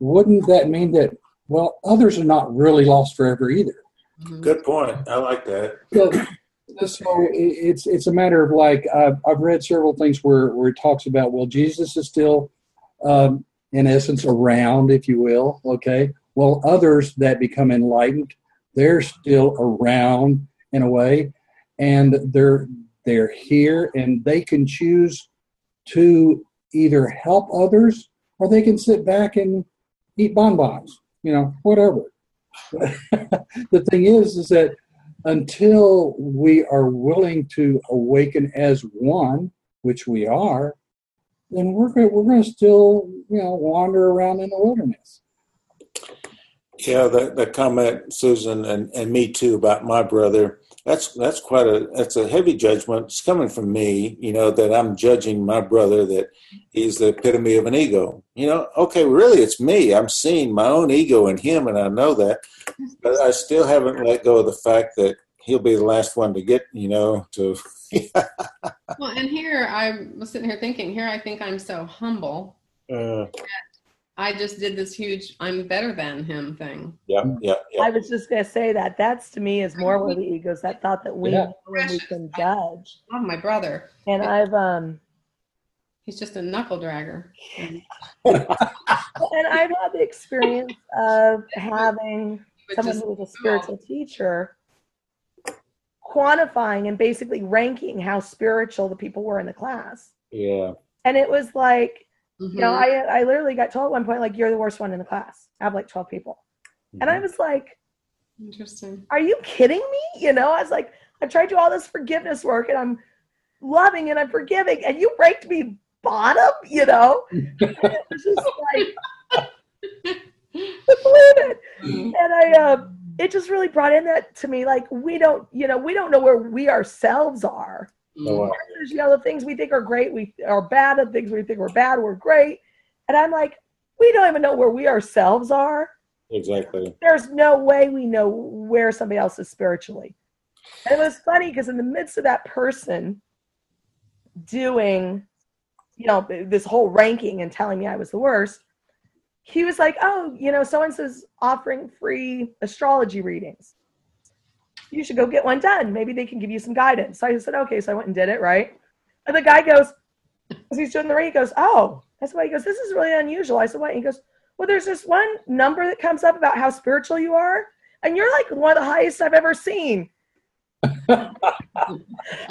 B: wouldn't that mean that well, others are not really lost forever either?
C: Mm-hmm. Good point. I like that.
B: So, so it's it's a matter of like I've, I've read several things where where it talks about well Jesus is still um, in essence around, if you will. Okay, well, others that become enlightened, they're still around in a way, and they're they're here, and they can choose to either help others or they can sit back and eat bonbons, you know, whatever. (laughs) the thing is, is that until we are willing to awaken as one, which we are, then we're we're going to still, you know, wander around in the wilderness.
C: Yeah, the, that comment, Susan, and, and me too, about my brother. That's that's quite a that's a heavy judgment. It's coming from me, you know, that I'm judging my brother that he's the epitome of an ego. You know, okay, really, it's me. I'm seeing my own ego in him, and I know that, but I still haven't let go of the fact that he'll be the last one to get, you know, to. (laughs)
D: well, and here I was sitting here thinking. Here, I think I'm so humble. Uh, I just did this huge I'm better than him thing.
C: Yeah, yeah, yeah.
E: I was just gonna say that. That's to me is more where the egos that thought that we yeah. when we can judge.
D: Oh my brother.
E: And I've um
D: he's just a knuckle dragger. (laughs)
E: and I've had the experience of having someone who was a spiritual teacher quantifying and basically ranking how spiritual the people were in the class.
C: Yeah.
E: And it was like Mm-hmm. You know. I I literally got told at one point like you're the worst one in the class. I have like 12 people. Mm-hmm. And I mm-hmm. was like
D: Interesting.
E: Are you kidding me? You know, I was like I tried to do all this forgiveness work and I'm loving and I'm forgiving and you ranked me bottom, you know? it was just like believe it. Mm-hmm. And I uh it just really brought in that to me like we don't you know we don't know where we ourselves are You uh, know, the things we think are great, we are bad. The things we think are bad, we're great. And I'm like, we don't even know where we ourselves are.
C: Exactly.
E: There's no way we know where somebody else is spiritually. And it was funny because in the midst of that person doing, you know, this whole ranking and telling me I was the worst, he was like, oh, you know, so and so's offering free astrology readings you should go get one done. Maybe they can give you some guidance. So I said, okay. So I went and did it, right? And the guy goes, as he's doing the ring, he goes, oh, that's why he goes, this is really unusual. I said, what? He goes, well, there's this one number that comes up about how spiritual you are, and you're like one of the highest I've ever seen. (laughs) I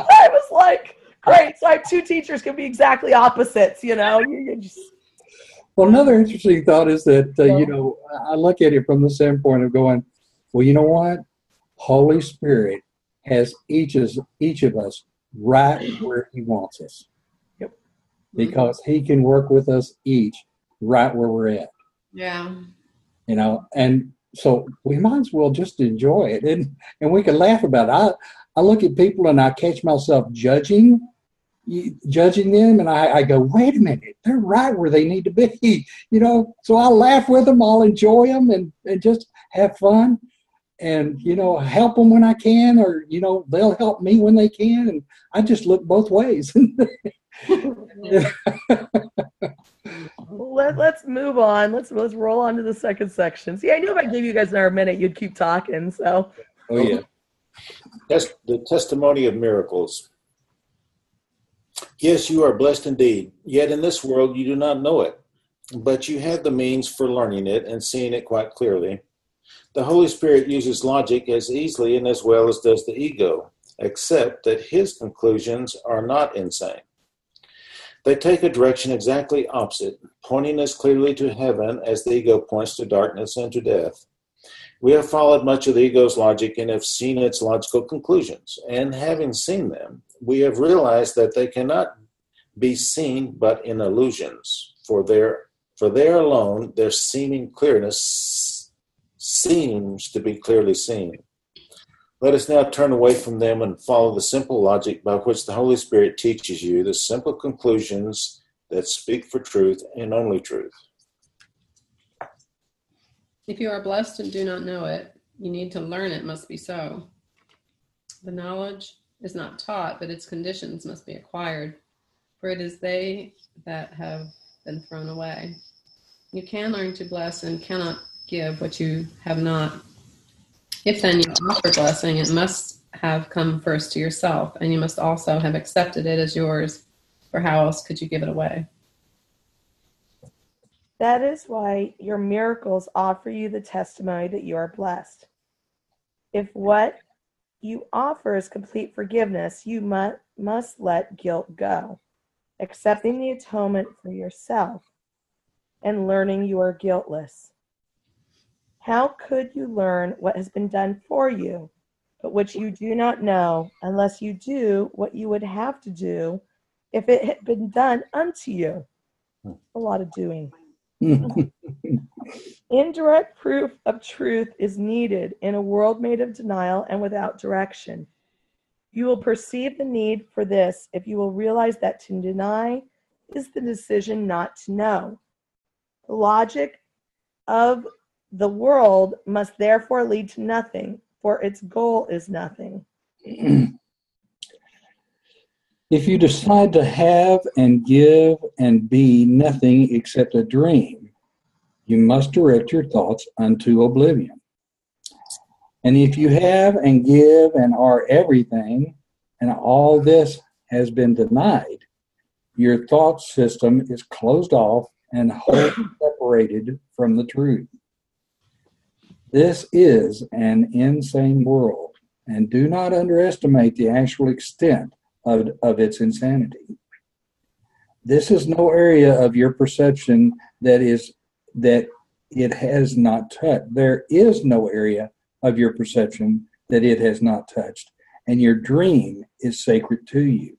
E: was like, great. So I have two teachers can be exactly opposites, you know. Just
B: Well, another interesting thought is that uh, you know I look at it from the standpoint of going, well, you know what, Holy Spirit has each of each of us right where He wants us.
E: Yep.
B: Because He can work with us each right where we're at.
D: Yeah.
B: You know, and so we might as well just enjoy it, and and we can laugh about it. I I look at people and I catch myself judging judging them and I, I, go wait a minute they're right where they need to be (laughs) you know so i'll laugh with them i'll enjoy them and, and just have fun and you know help them when i can or you know they'll help me when they can and i just look both ways.
E: Let, let's move on. Let's let's roll on to the second section. See i knew if i gave you guys another minute you'd keep talking so.
B: Oh yeah.
C: That's the testimony of miracles. Yes, you are blessed indeed. Yet in this world you do not know it, but you have the means for learning it and seeing it quite clearly. The Holy Spirit uses logic as easily and as well as does the ego, except that his conclusions are not insane. They take a direction exactly opposite, pointing as clearly to heaven as the ego points to darkness and to death. We have followed much of the ego's logic and have seen its logical conclusions. And having seen them, we have realized that they cannot be seen but in illusions, for their for there alone their seeming clearness seems to be clearly seen. Let us now turn away from them and follow the simple logic by which the Holy Spirit teaches you the simple conclusions that speak for truth and only truth.
D: If you are blessed and do not know it, you need to learn it must be so. The knowledge is not taught, but its conditions must be acquired, for it is they that have been thrown away. You can learn to bless and cannot give what you have not. If then you offer blessing, it must have come first to yourself, and you must also have accepted it as yours, for how else could you give it away?
E: That is why your miracles offer you the testimony that you are blessed. If what you offer is complete forgiveness, you must, must let guilt go, accepting the atonement for yourself and learning you are guiltless. How could you learn what has been done for you, but which you do not know, unless you do what you would have to do if it had been done unto you? A lot of doing. (laughs) Indirect proof of truth is needed in a world made of denial and without direction. You will perceive the need for this if you will realize that to deny is the decision not to know. The logic of the world must therefore lead to nothing, for its goal is nothing. (clears throat)
B: If you decide to have and give and be nothing except a dream, you must direct your thoughts unto oblivion. And if you have and give and are everything, and all this has been denied, your thought system is closed off and wholly separated from the truth. This is an insane world, and do not underestimate the actual extent of, of its insanity. This is no area of your perception that is that it has not touched. There is no area of your perception that it has not touched, and your dream is sacred to you.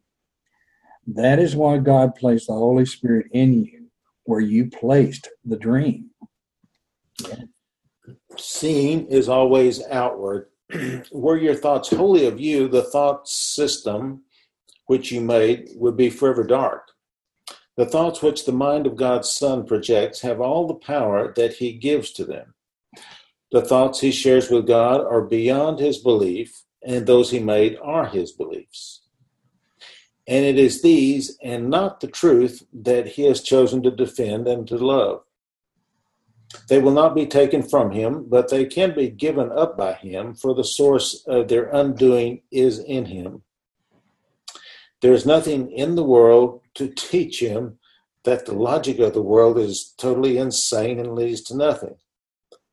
B: That is why God placed the Holy Spirit in you, where you placed the dream.
C: Seeing is always outward. (clears throat) were your thoughts wholly of you, the thought system which you made would be forever dark. The thoughts which the mind of God's Son projects have all the power that he gives to them. The thoughts he shares with God are beyond his belief, and those he made are his beliefs. And it is these and not the truth that he has chosen to defend and to love. They will not be taken from him, but they can be given up by him, for the source of their undoing is in him. There is nothing in the world to teach him that the logic of the world is totally insane and leads to nothing.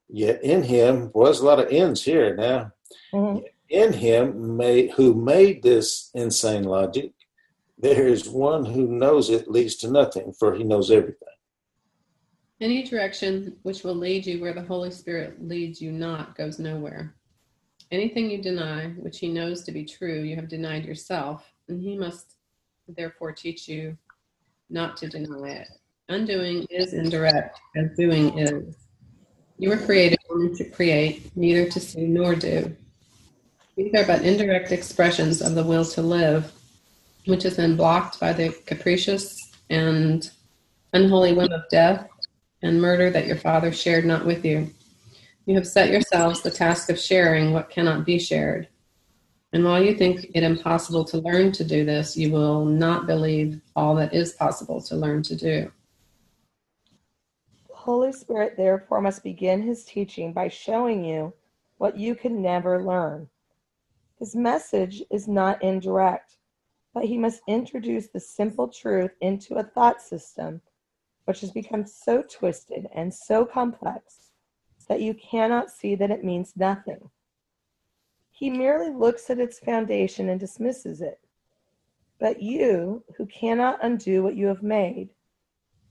C: Yet in him was a lot of ends here now. Mm-hmm. In him, may, who made this insane logic, there is one who knows it leads to nothing, for he knows everything.
D: Any direction which will lead you where the Holy Spirit leads you not goes nowhere. Anything you deny, which he knows to be true, you have denied yourself, and he must therefore teach you not to deny it. Undoing is indirect, as doing is. You were created only to create, neither to see nor do. These are but indirect expressions of the will to live, which has been blocked by the capricious and unholy whim of death and murder that your father shared not with you. You have set yourselves the task of sharing what cannot be shared. And while you think it impossible to learn to do this, you will not believe all that is possible to learn to do.
E: The Holy Spirit, therefore, must begin his teaching by showing you what you can never learn. His message is not indirect, but he must introduce the simple truth into a thought system which has become so twisted and so complex that you cannot see that it means nothing. He merely looks at its foundation and dismisses it. But you, who cannot undo what you have made,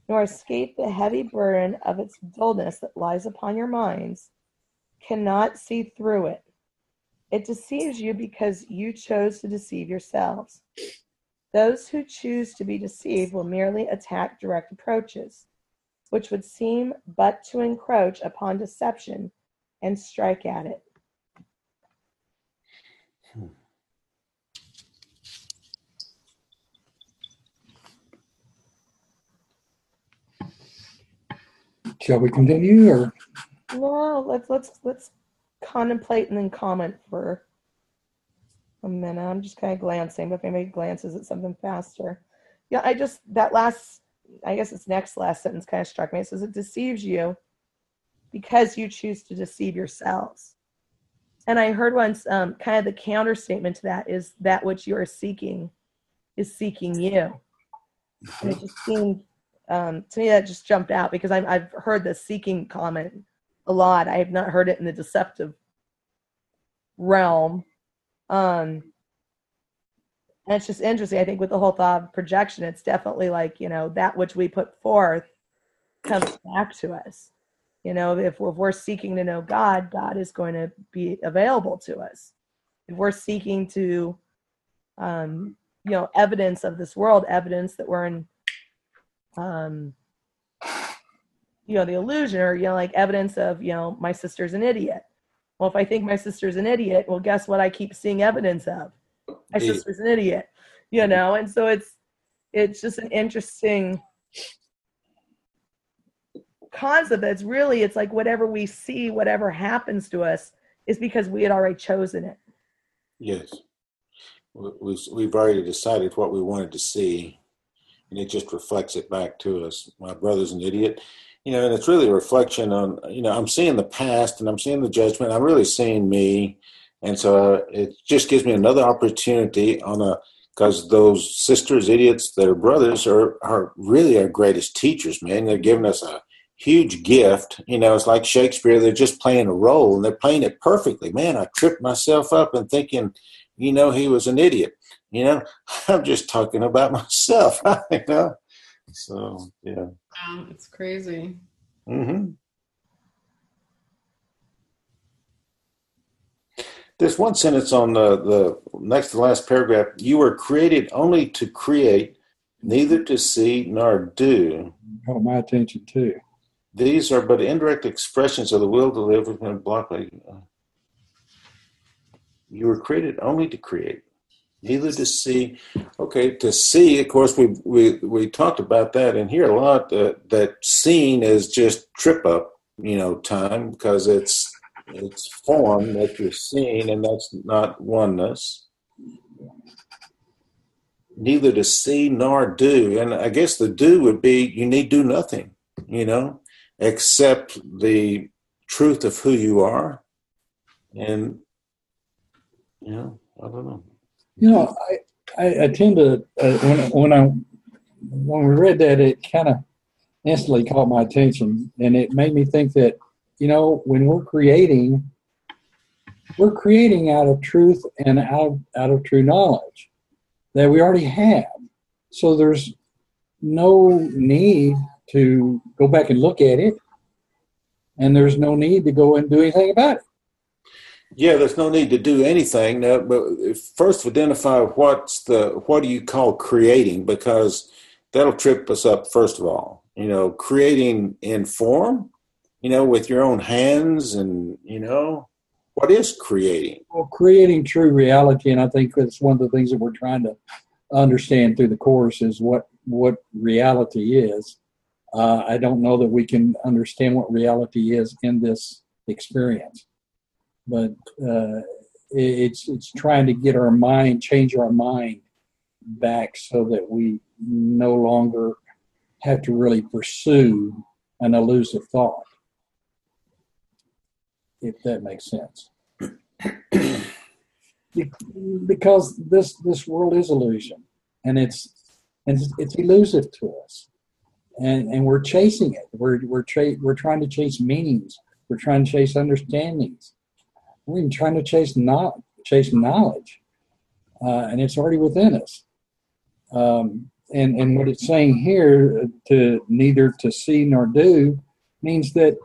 E: nor escape the heavy burden of its dullness that lies upon your minds, cannot see through it. It deceives you because you chose to deceive yourselves. Those who choose to be deceived will merely attack direct approaches, which would seem but to encroach upon deception and strike at it. Hmm.
B: Shall we continue or?
E: No, let's let's let's contemplate and then comment for a minute. I'm just kind of glancing, but if anybody glances at something faster. Yeah, I just that last I guess it's next last sentence kind of struck me. It says it deceives you because you choose to deceive yourselves. And I heard once um, kind of the counter statement to that is that which you are seeking is seeking you. And it just seemed um, to me that just jumped out because I've, I've heard the seeking comment a lot. I have not heard it in the deceptive realm. Um, and it's just interesting. I think with the whole thought of projection, it's definitely like, you know, that which we put forth comes back to us. You know, if if we're seeking to know God, God is going to be available to us. If we're seeking to, um, you know, evidence of this world, evidence that we're in, um, you know, the illusion or, you know, like evidence of, you know, my sister's an idiot. Well, if I think my sister's an idiot, well, guess what I keep seeing evidence of? My
C: Yeah.
E: sister's an idiot, you mm-hmm. know, and so it's it's just an interesting concept that's really it's like whatever we see, whatever happens to us is because we had already chosen it.
C: Yes. We, we, we've already decided what we wanted to see, and it just reflects it back to us. My brother's an idiot. You know, and it's really a reflection on, you know, I'm seeing the past and I'm seeing the judgment. I'm really seeing me. And so uh, it just gives me another opportunity on a, because those sisters, idiots that are brothers are, are really our greatest teachers, man. They're giving us a huge gift. You know, it's like Shakespeare, they're just playing a role and they're playing it perfectly. Man, I tripped myself up and thinking, you know, he was an idiot. You know, (laughs) I'm just talking about (laughs) myself, (laughs) you know. So, yeah.
D: Wow, it's crazy.
C: hmm There's one sentence on the, the next to the last paragraph. You were created only to create, neither to see nor do.
B: Caught my attention too.
C: These are but indirect expressions of the will to live within a block. Uh, you were created only to create, neither to see. Okay, to see. Of course, we we we talked about that in here a lot. Uh, that seeing is just trip up, you know, time because it's it's form that you're seeing, and that's not oneness. Neither to see nor do, and I guess the do would be you need do nothing, you know, accept the truth of who you are, and you know, I don't know.
B: You know, I, I, I tend to, uh, when, when I, when we read that, it kind of instantly caught my attention and it made me think that, you know, when we're creating, we're creating out of truth and out of, out of true knowledge that we already have. So there's no need to go back and look at it, and there's no need to go and do anything about it.
C: Yeah, there's no need to do anything. But first identify what's the what do you call creating because that'll trip us up first of all. You know, creating in form, you know, with your own hands and you know, what is creating?
B: Well, creating true reality, and I think that's one of the things that we're trying to understand through the course is what what reality is. Uh, I don't know that we can understand what reality is in this experience but uh, it's it's trying to get our mind, change our mind back so that we no longer have to really pursue an elusive thought. If that makes sense. because this this world is illusion and it's and it's, elusive to us and and we're chasing it we're we're tra- we're trying to chase meanings we're trying to chase understandings we're even trying to chase not chase knowledge, uh, and it's already within us. Um, and and what it's saying here uh, to neither to see nor do means that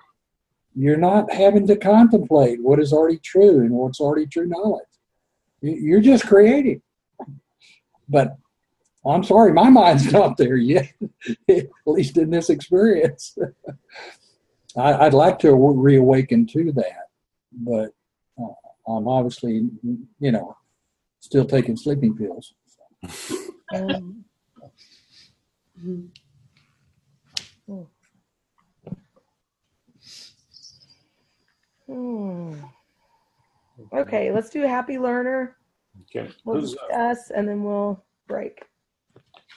B: you're not having to contemplate what is already true and what's already true knowledge. You're just creating. But I'm sorry, my mind's (laughs) not there yet, (laughs) at least in this experience. (laughs) I, would like to reawaken to that, but I'm obviously, you know, still taking sleeping pills. Um, (laughs)
E: hmm. Okay, let's do happy learner.
C: Okay.
E: We'll Who's discuss up? and then we'll break.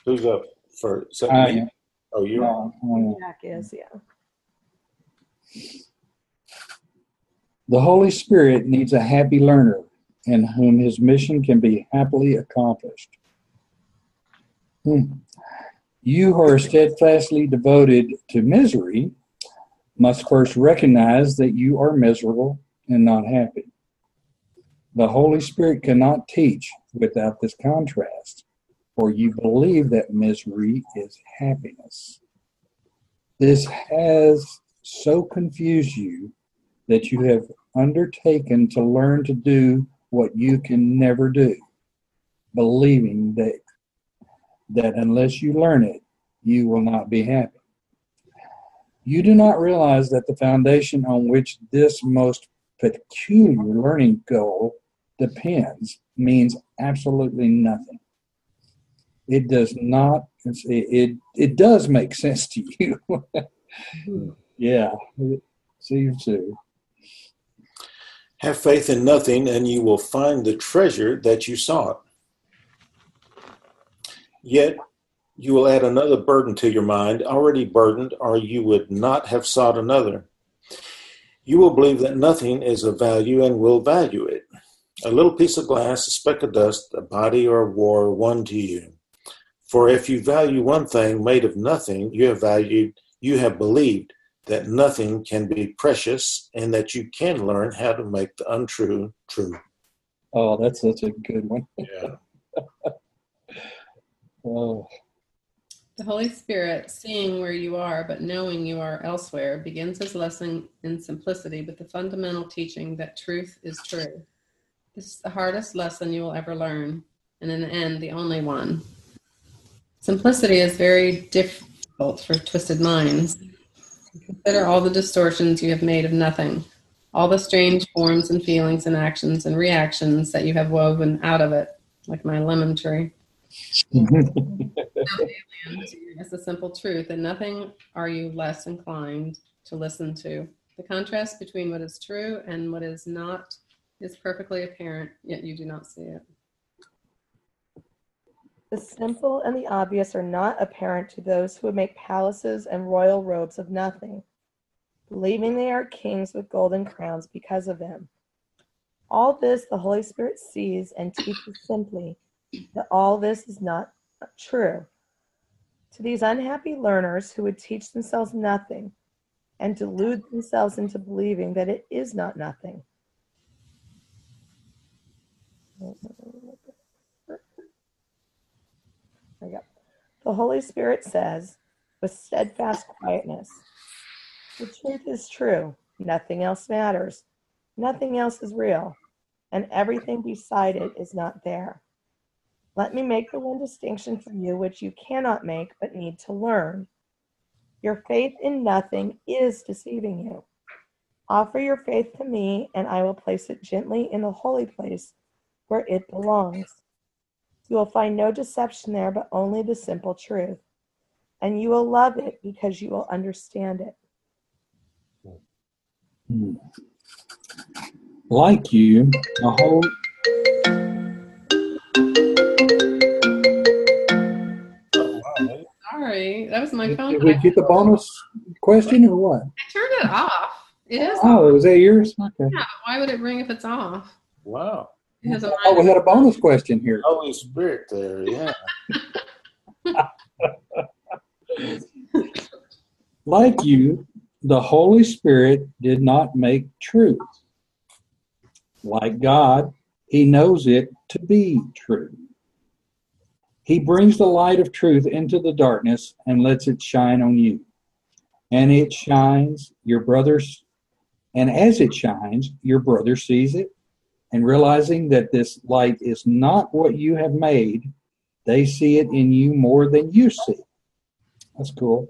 C: Who's up for second? Uh, Oh, you are.
E: On Jack is, yeah.
B: The Holy Spirit needs a happy learner in whom his mission can be happily accomplished. Hmm. You who are steadfastly devoted to misery must first recognize that you are miserable and not happy. The Holy Spirit cannot teach without this contrast, for you believe that misery is happiness. This has so confused you that you have undertaken to learn to do what you can never do, believing that that unless you learn it, you will not be happy. You do not realize that the foundation on which this most peculiar learning goal depends means absolutely nothing. It does not. It it, it does make (laughs) sense to you. Hmm. yeah, it seems to.
C: Have faith in nothing, and you will find the treasure that you sought. Yet you will add another burden to your mind, already burdened, or you would not have sought another. You will believe that nothing is of value and will value it. A little piece of glass, a speck of dust, a body or a war, one to you. For if you value one thing made of nothing, you have valued, you have believed that nothing can be precious and that you can learn how to make the untrue true.
B: Oh, that's such a good one. (laughs)
C: Yeah.
B: oh.
D: The Holy Spirit, seeing where you are but knowing you are elsewhere, begins his lesson in simplicity with the fundamental teaching that truth is true. This is the hardest lesson you will ever learn, and in the end, the only one. Simplicity is very difficult for twisted minds. Consider all the distortions you have made of nothing, all the strange forms and feelings and actions and reactions that you have woven out of it, like my lemon tree. (laughs) it's a simple truth, and nothing are you less inclined to listen to. The contrast between what is true and what is not is perfectly apparent, yet you do not see it.
E: The simple and the obvious are not apparent to those who would make palaces and royal robes of nothing, believing they are kings with golden crowns because of them. All this the Holy Spirit sees and teaches simply that all this is not true. To these unhappy learners who would teach themselves nothing and delude themselves into believing that it is not nothing. The Holy Spirit says, with steadfast quietness. The truth is true. Nothing else matters. Nothing else is real. And everything beside it is not there. Let me make the one distinction for you which you cannot make but need to learn. Your faith in nothing is deceiving you. Offer your faith to me, and I will place it gently in the holy place where it belongs. You will find no deception there, but only the simple truth. And you will love it because you will understand it.
B: Hmm. Like you, the whole.
D: Sorry, that was my phone.
B: Did we get the bonus question or what?
D: I turned it off. It is.
B: Oh, was that yours? Okay.
D: Yeah, why would it ring if it's off?
C: Wow.
D: It has a
B: Oh, we had a bonus question here.
C: Holy Spirit there, yeah. (laughs)
B: Like you, the Holy Spirit did not make truth. Like God, He knows it to be true. He brings the light of truth into the darkness and lets it shine on you. And it shines, your brothers, and as it shines, your brother sees it. And realizing that this light is not what you have made, they see it in you more than you see. That's cool.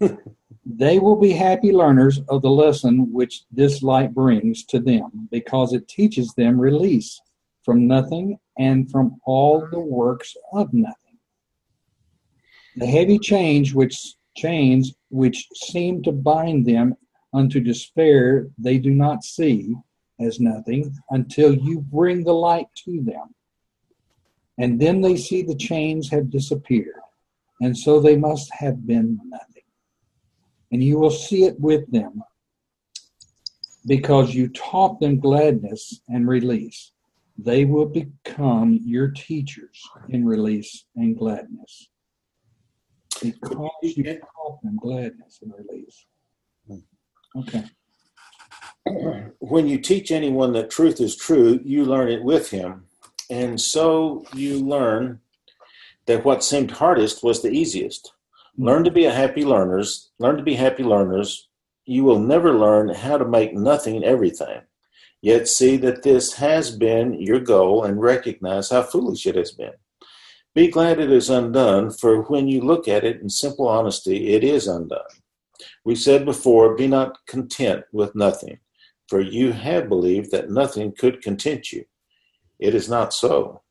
B: (laughs) they will be happy learners of the lesson which this light brings to them because it teaches them release from nothing and from all the works of nothing. The heavy change which chains which seem to bind them unto despair they do not see as nothing until you bring the light to them. And then they see the chains have disappeared, and so they must have been nothing. And you will see it with them because you taught them gladness and release. They will become your teachers in release and gladness. Because you taught them gladness and release. Hmm. Okay.
C: When you teach anyone that truth is true, you learn it with him. And so you learn that what seemed hardest was the easiest. Learn to be a happy learners, learn to be happy learners. You will never learn how to make nothing everything. Yet see that this has been your goal and recognize how foolish it has been. Be glad it is undone, for when you look at it in simple honesty, it is undone. We said before, be not content with nothing, for you have believed that nothing could content you. It is not so.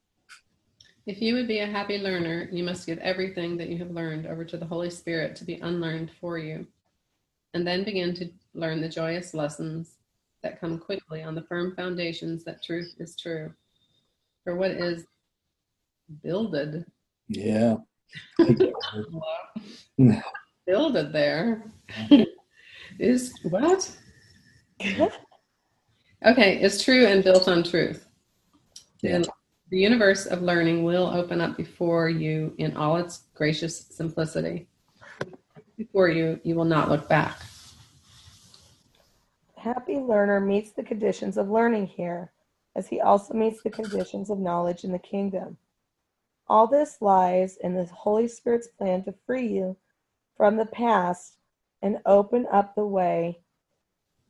D: If you would be a happy learner, you must give everything that you have learned over to the Holy Spirit to be unlearned for you, and then begin to learn the joyous lessons that come quickly on the firm foundations that truth is true. For what is builded,
B: Yeah. (laughs)
D: builded there (laughs) is what? Okay, is true and built on truth.
B: Yeah.
D: The, the universe of learning will open up before you in all its gracious simplicity. Before you, you will not look back.
E: Happy learner meets the conditions of learning here, as he also meets the conditions of knowledge in the kingdom. All this lies in the Holy Spirit's plan to free you from the past and open up the way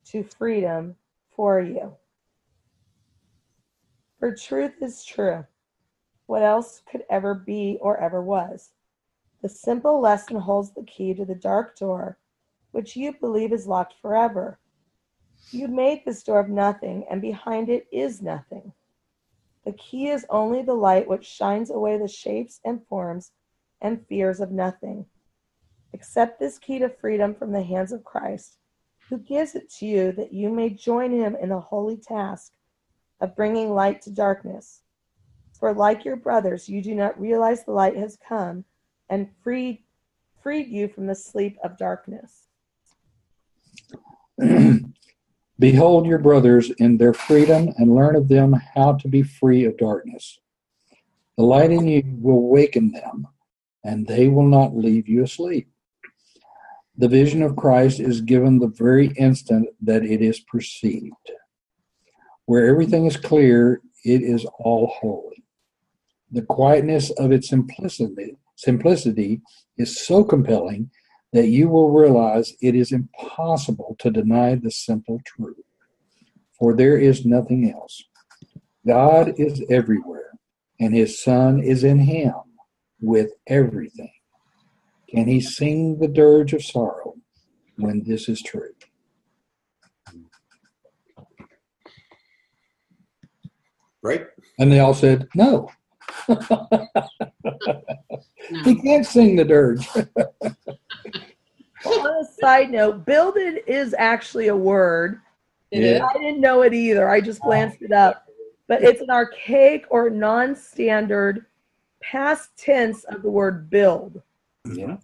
E: to freedom for you. For truth is true. What else could ever be or ever was? The simple lesson holds the key to the dark door, which you believe is locked forever. You made this door of nothing, and behind it is nothing. The key is only the light which shines away the shapes and forms and fears of nothing. Accept this key to freedom from the hands of Christ, who gives it to you that you may join him in the holy task of bringing light to darkness. For like your brothers, you do not realize the light has come and freed freed you from the sleep of darkness. (clears throat)
B: Behold your brothers in their freedom and learn of them how to be free of darkness. The light in you will waken them, and they will not leave you asleep. The vision of Christ is given the very instant that it is perceived. Where everything is clear, it is all holy. The quietness of its simplicity, simplicity is so compelling that you will realize it is impossible to deny the simple truth, for there is nothing else. God is everywhere, and his Son is in him with everything. Can he sing the dirge of sorrow when this is true?
C: Right?
B: And they all said, No. (laughs) he can't sing the dirge. (laughs)
E: On a side note, builded is actually a word.
D: It
B: Yeah.
E: I didn't know it either. I just oh. glanced it up. But it's an archaic or non standard past tense of the word build.
B: Yeah.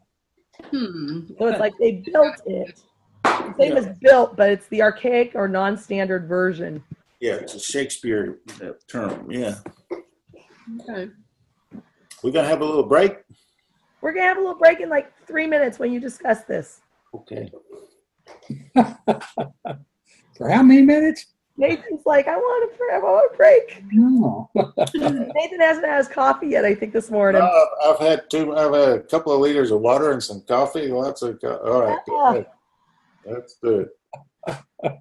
D: Hmm.
E: So it's like they built it. The Same as built, but it's the archaic or non standard version.
C: Yeah, it's a Shakespeare uh, term. Yeah.
D: Okay.
C: We're going to have a little break.
E: We're going to have a little break in like three minutes when you discuss this.
C: Okay. (laughs)
B: For how many minutes?
E: Nathan's like, I want a, I want a break.
B: No. (laughs)
E: Nathan hasn't had his coffee yet, I think, this morning.
C: Uh, I've had two. I've had a couple of liters of water and some coffee. Lots of. Co- all right, good. that's good. (laughs)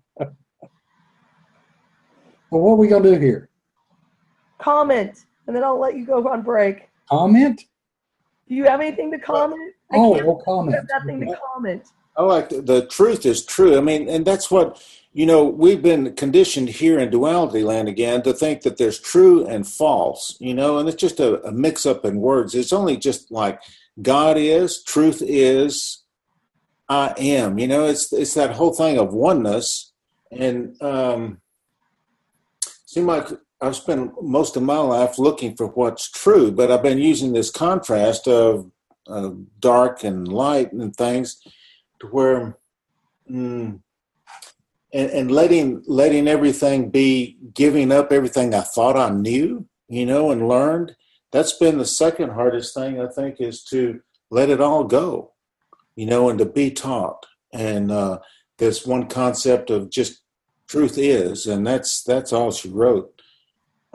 B: Well, what are we going to do here?
E: Comment, and then I'll let you go on break.
B: Comment?
E: Do you have anything to comment? I
B: Oh,
E: can't
B: well,
E: I
B: comment.
E: have nothing to comment.
C: I like the, the truth is true. I mean, and that's what you know. We've been conditioned here in duality land again to think that there's true and false. You know, and it's just a, a mix up in words. It's only just like God is, truth is, I am. You know, it's it's that whole thing of oneness, and um, seem like I've spent most of my life looking for what's true, but I've been using this contrast of uh, dark and light and things to where mm, and, and letting letting everything be giving up everything I thought I knew, you know, and learned. That's been the second hardest thing I think is to let it all go, you know, and to be taught. And uh, this one concept of just truth is, and that's that's all she wrote.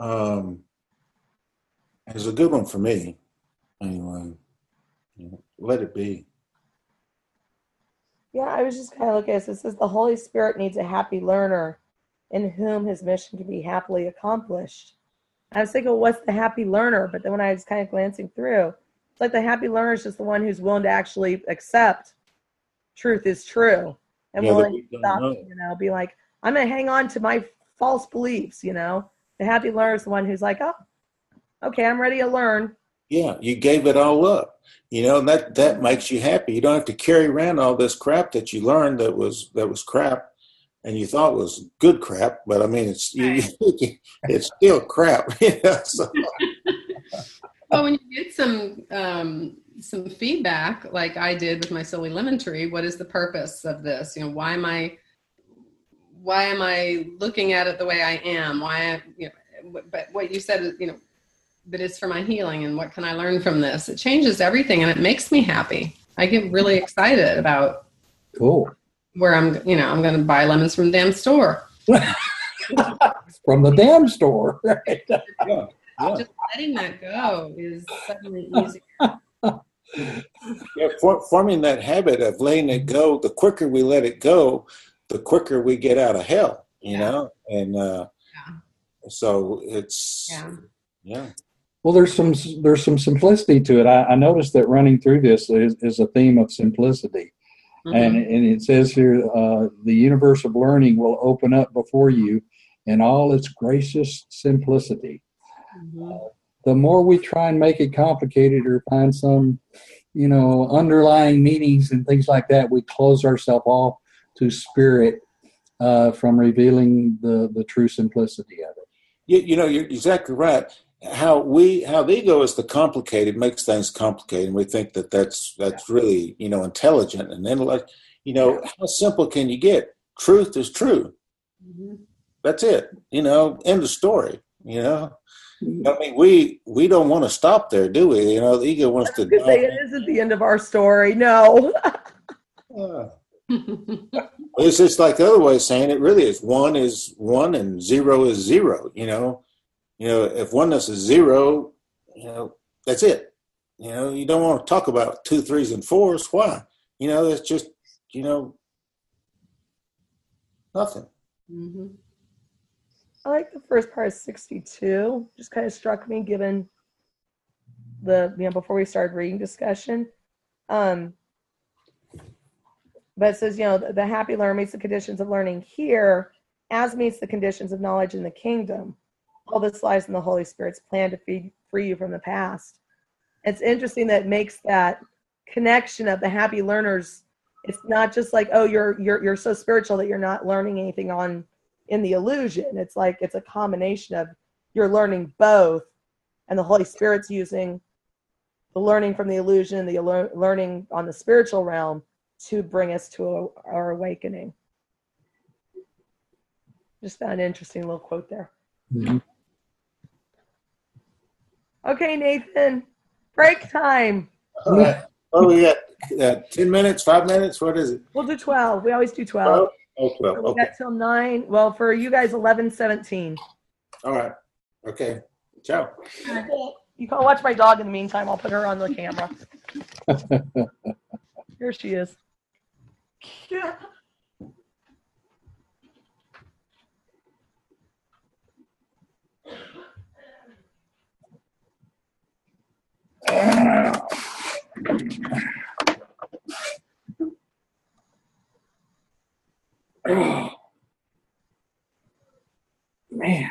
C: Um, it's a good one for me, anyway. Let it be.
E: Yeah, I was just kind of looking at this. It says the Holy Spirit needs a happy learner in whom his mission can be happily accomplished. I was thinking, what's the happy learner? But then when I was kind of glancing through, it's like the happy learner is just the one who's willing to actually accept truth is true and
C: Yeah,
E: willing to stop,
C: know.
E: you know, be like, I'm going to hang on to my false beliefs, you know. The happy learner is the one who's like, oh, okay, I'm ready to learn.
C: Yeah, you gave it all up. You know, that that makes you happy. You don't have to carry around all this crap that you learned that was that was crap, and you thought was good crap. But I mean, it's you, (laughs) it's still crap. (laughs) So,
D: Well, when you get some um, some feedback, like I did with my silly lemon tree, what is the purpose of this? You know, why am I why am I looking at it the way I am? Why, you know, but what you said, is, you know, that it's for my healing, and what can I learn from this? It changes everything, and it makes me happy. I get really excited about
B: Cool.
D: where I'm. You know, I'm going to buy lemons from the damn store. (laughs)
B: From the damn store. (laughs) Right.
C: yeah, yeah.
D: Just letting that go is suddenly easier. (laughs)
C: Yeah, for, forming that habit of letting it go. The quicker we let it go, the quicker we get out of hell. You
D: Yeah.
C: know, and uh,
D: Yeah.
C: so it's
D: Yeah.
C: Yeah.
B: Well, there's some there's some simplicity to it. I, I noticed that running through this is, is a theme of simplicity,
D: Mhm.
B: and and it says here uh, the universe of learning will open up before you in all its gracious simplicity.
D: Mhm.
B: The more we try and make it complicated or find some, you know, underlying meanings and things like that, we close ourselves off to spirit uh, from revealing the the true simplicity of it.
C: You, you know, you're exactly right. How we, how the ego is the complicated makes things complicated, and we think that that's that's really you know intelligent and intellect. You know, how simple can you get? Truth is true.
D: Mhm.
C: That's it. You know, end of story. You know, I mean, we we don't want to stop there, do we? You know, the ego wants to.
E: Because it isn't the end of our story. No.
C: Yeah. (laughs) It's just like the other way of saying it. Really, is one is one and zero is zero. You know, you know, if oneness is zero, you know, that's it. You know, you don't want to talk about two, threes, and fours. Why? you know, that's just, you know, nothing.
D: hmm
E: I like the first part of 62. Just kind of struck me given the, you know, before we started reading discussion. Um, but it says, you know, the, the happy learner meets the conditions of learning here as meets the conditions of knowledge in the kingdom. All this lies in the Holy Spirit's plan to free, free you from the past. It's interesting that it makes that connection of the happy learners. It's not just like, oh, you're you're you're so spiritual that you're not learning anything on in the illusion. It's like it's a combination of you're learning both, and the Holy Spirit's using the learning from the illusion, the learning on the spiritual realm to bring us to a, our awakening. Just found an interesting little quote there.
B: Mhm.
E: Okay, Nathan, break time.
C: Right. Oh, got uh, 10 minutes, five minutes. What is it?
E: We'll do 12. We always do 12.
C: Oh, 12.
E: So we
C: Okay.
E: got till 9. Well, for you guys, 11, 17.
C: All right. Okay. Ciao.
E: You can watch my dog in the meantime. I'll put her on the camera. (laughs) Here she is.
B: Oh, man.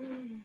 B: Mm.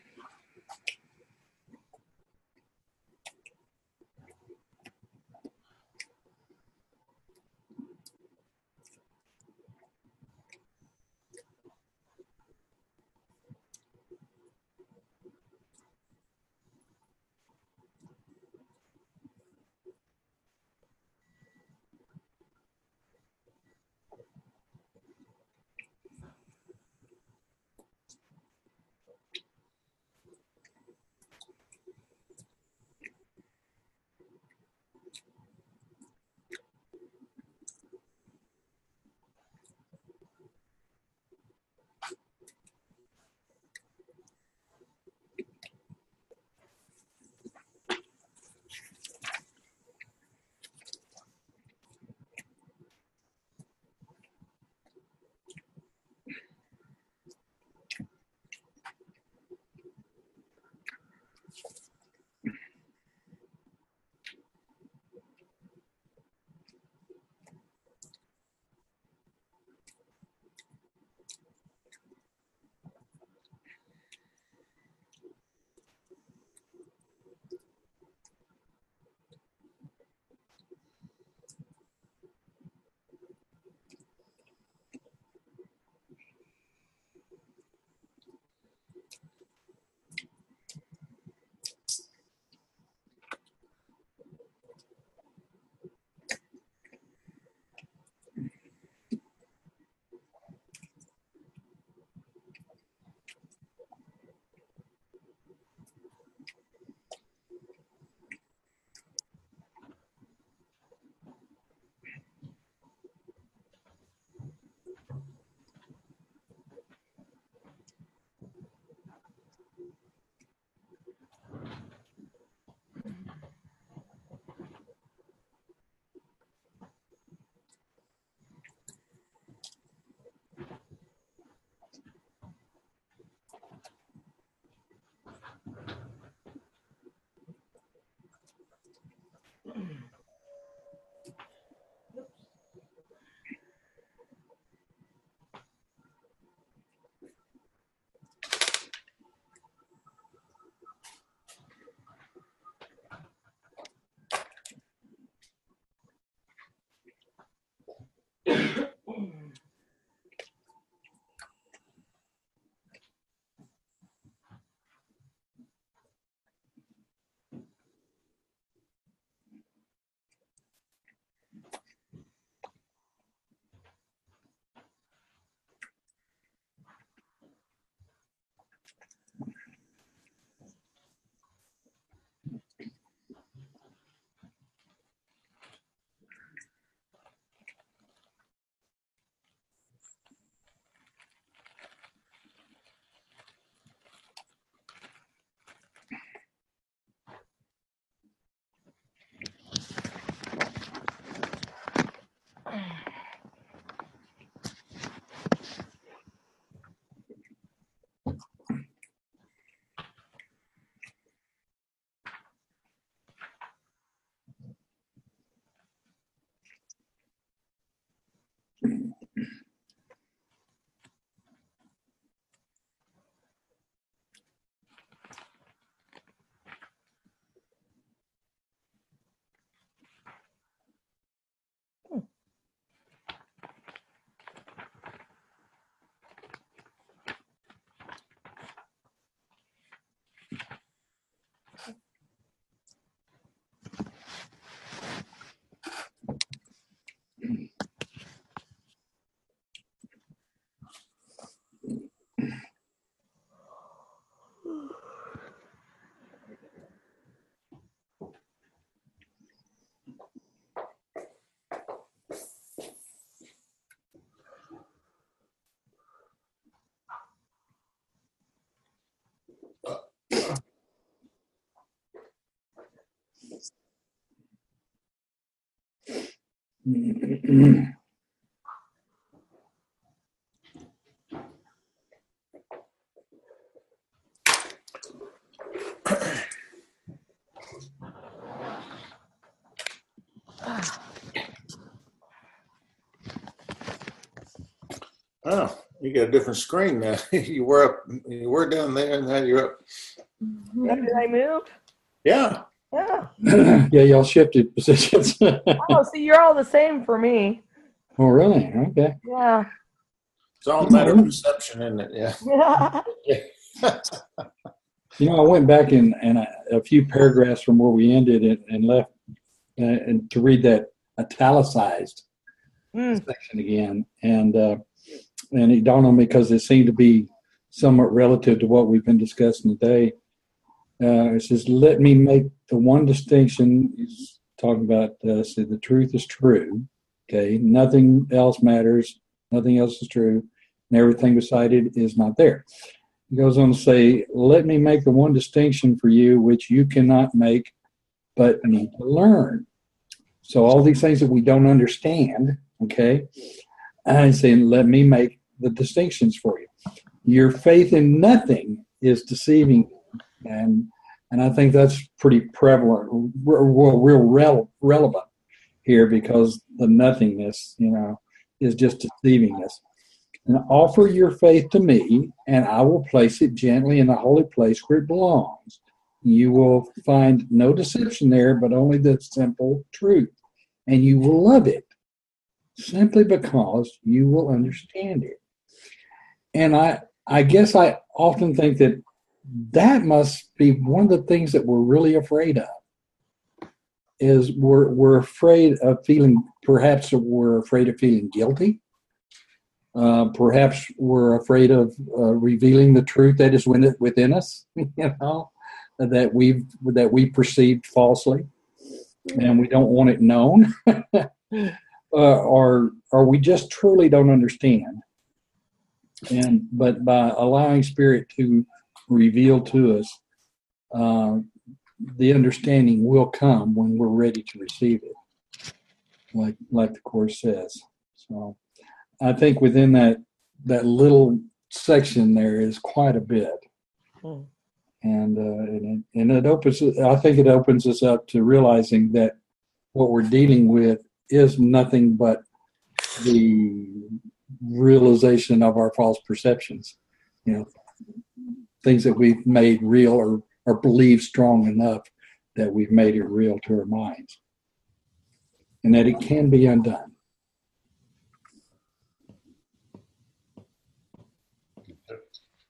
B: Mm-hmm. (clears throat)
C: Oh, you got a different screen now. (laughs) you were up, you were down there, and now you're up.
E: Did I move?
C: Yeah.
E: Yeah.
B: yeah, y'all shifted positions. oh, (laughs)
E: Oh, see, you're all the same for me.
B: Oh, really? Okay.
E: Yeah.
C: It's all a matter of perception, isn't it? Yeah. (laughs) yeah. (laughs)
B: You know, I went back in and a, a few paragraphs from where we ended and, and left, uh, and to read that italicized
E: Mm.
B: section again, and uh, and it dawned on me because it seemed to be somewhat relative to what we've been discussing today. Uh, it says, "Let me make the one distinction." He's talking about uh, the truth is true. Okay, nothing else matters. Nothing else is true, and everything beside it is not there. He goes on to say, "Let me make the one distinction for you which you cannot make, but need to learn." So all these things that we don't understand, okay, he's saying, "Let me make the distinctions for you." Your faith in nothing is deceiving, you. And and I think that's pretty prevalent, real, real rel- relevant here because the nothingness, you know, is just deceiving us. And offer your faith to me, and I will place it gently in the holy place where it belongs. You will find no deception there, but only the simple truth. And you will love it simply because you will understand it. And I, I guess I often think that that must be one of the things that we're really afraid of is we're, we're afraid of feeling perhaps we're afraid of feeling guilty uh, perhaps we're afraid of uh, revealing the truth that is within, us, (laughs) you know, that we've that we perceived falsely, and we don't want it known, (laughs) uh, or or we just truly don't understand. And but by allowing Spirit to reveal to us, uh, the understanding will come when we're ready to receive it, like like the course says. So. I think within that that little section there is quite a bit,
E: Hmm.
B: and uh, and, it, and it opens. I think it opens us up to realizing that what we're dealing with is nothing but the realization of our false perceptions. You know, things that we've made real or or believe strong enough that we've made it real to our minds, and that it can be undone.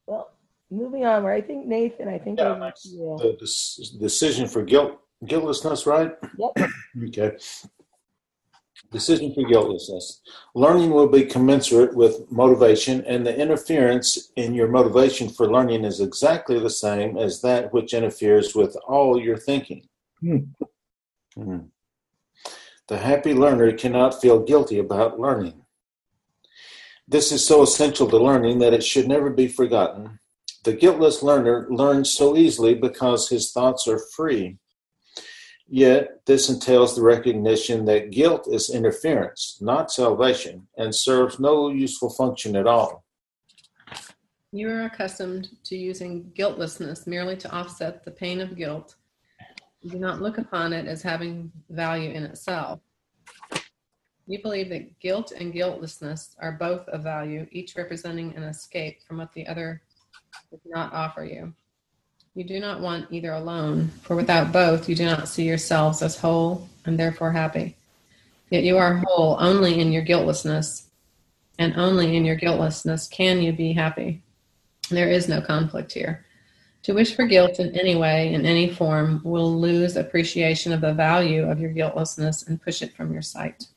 E: Well, moving on, where I think Nathan, I think
C: Yeah,
E: over
C: that's
E: to
C: the decision for guilt, guiltlessness, right?
E: Yep.
C: Okay. Decision for guiltlessness. Learning will be commensurate with motivation, and the interference in your motivation for learning is exactly the same as that which interferes with all your thinking.
B: Hmm.
C: Hmm. The happy learner cannot feel guilty about learning. This is so essential to learning that it should never be forgotten. The guiltless learner learns so easily because his thoughts are free. Yet, this entails the recognition that guilt is interference, not salvation, and serves no useful function at all.
D: You are accustomed to using guiltlessness merely to offset the pain of guilt. You do not look upon it as having value in itself. You believe that guilt and guiltlessness are both of value, each representing an escape from what the other does not offer you. You do not want either alone, for without both, you do not see yourselves as whole and therefore happy. Yet you are whole only in your guiltlessness, and only in your guiltlessness can you be happy. There is no conflict here. To wish for guilt in any way, in any form, will lose appreciation of the value of your guiltlessness and push it from your sight.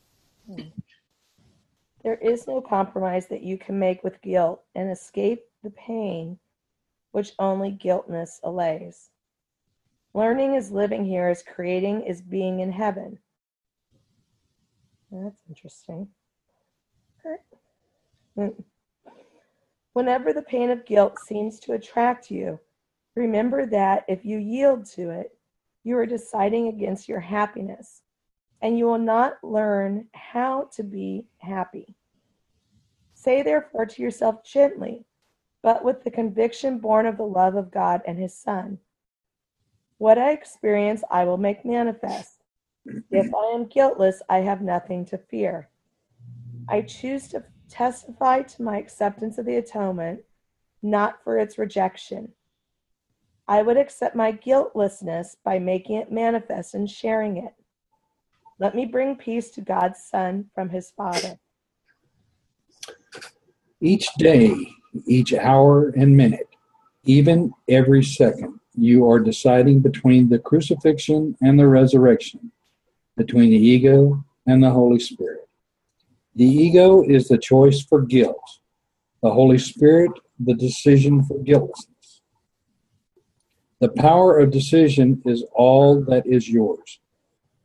E: There is no compromise that you can make with guilt and escape the pain which only guiltness allays. Learning is living here as creating is being in heaven. That's interesting. Whenever the pain of guilt seems to attract you, remember that if you yield to it, you are deciding against your happiness, and you will not learn how to be happy. Say therefore to yourself gently, but with the conviction born of the love of God and His Son. What I experience, I will make manifest. If I am guiltless, I have nothing to fear. I choose to testify to my acceptance of the atonement, not for its rejection. I would accept my guiltlessness by making it manifest and sharing it. Let me bring peace to God's Son from his Father.
B: Each day, each hour and minute, even every second, you are deciding between the crucifixion and the resurrection, between the ego and the Holy Spirit. The ego is the choice for guilt, the Holy Spirit, the decision for guiltlessness. The power of decision is all that is yours.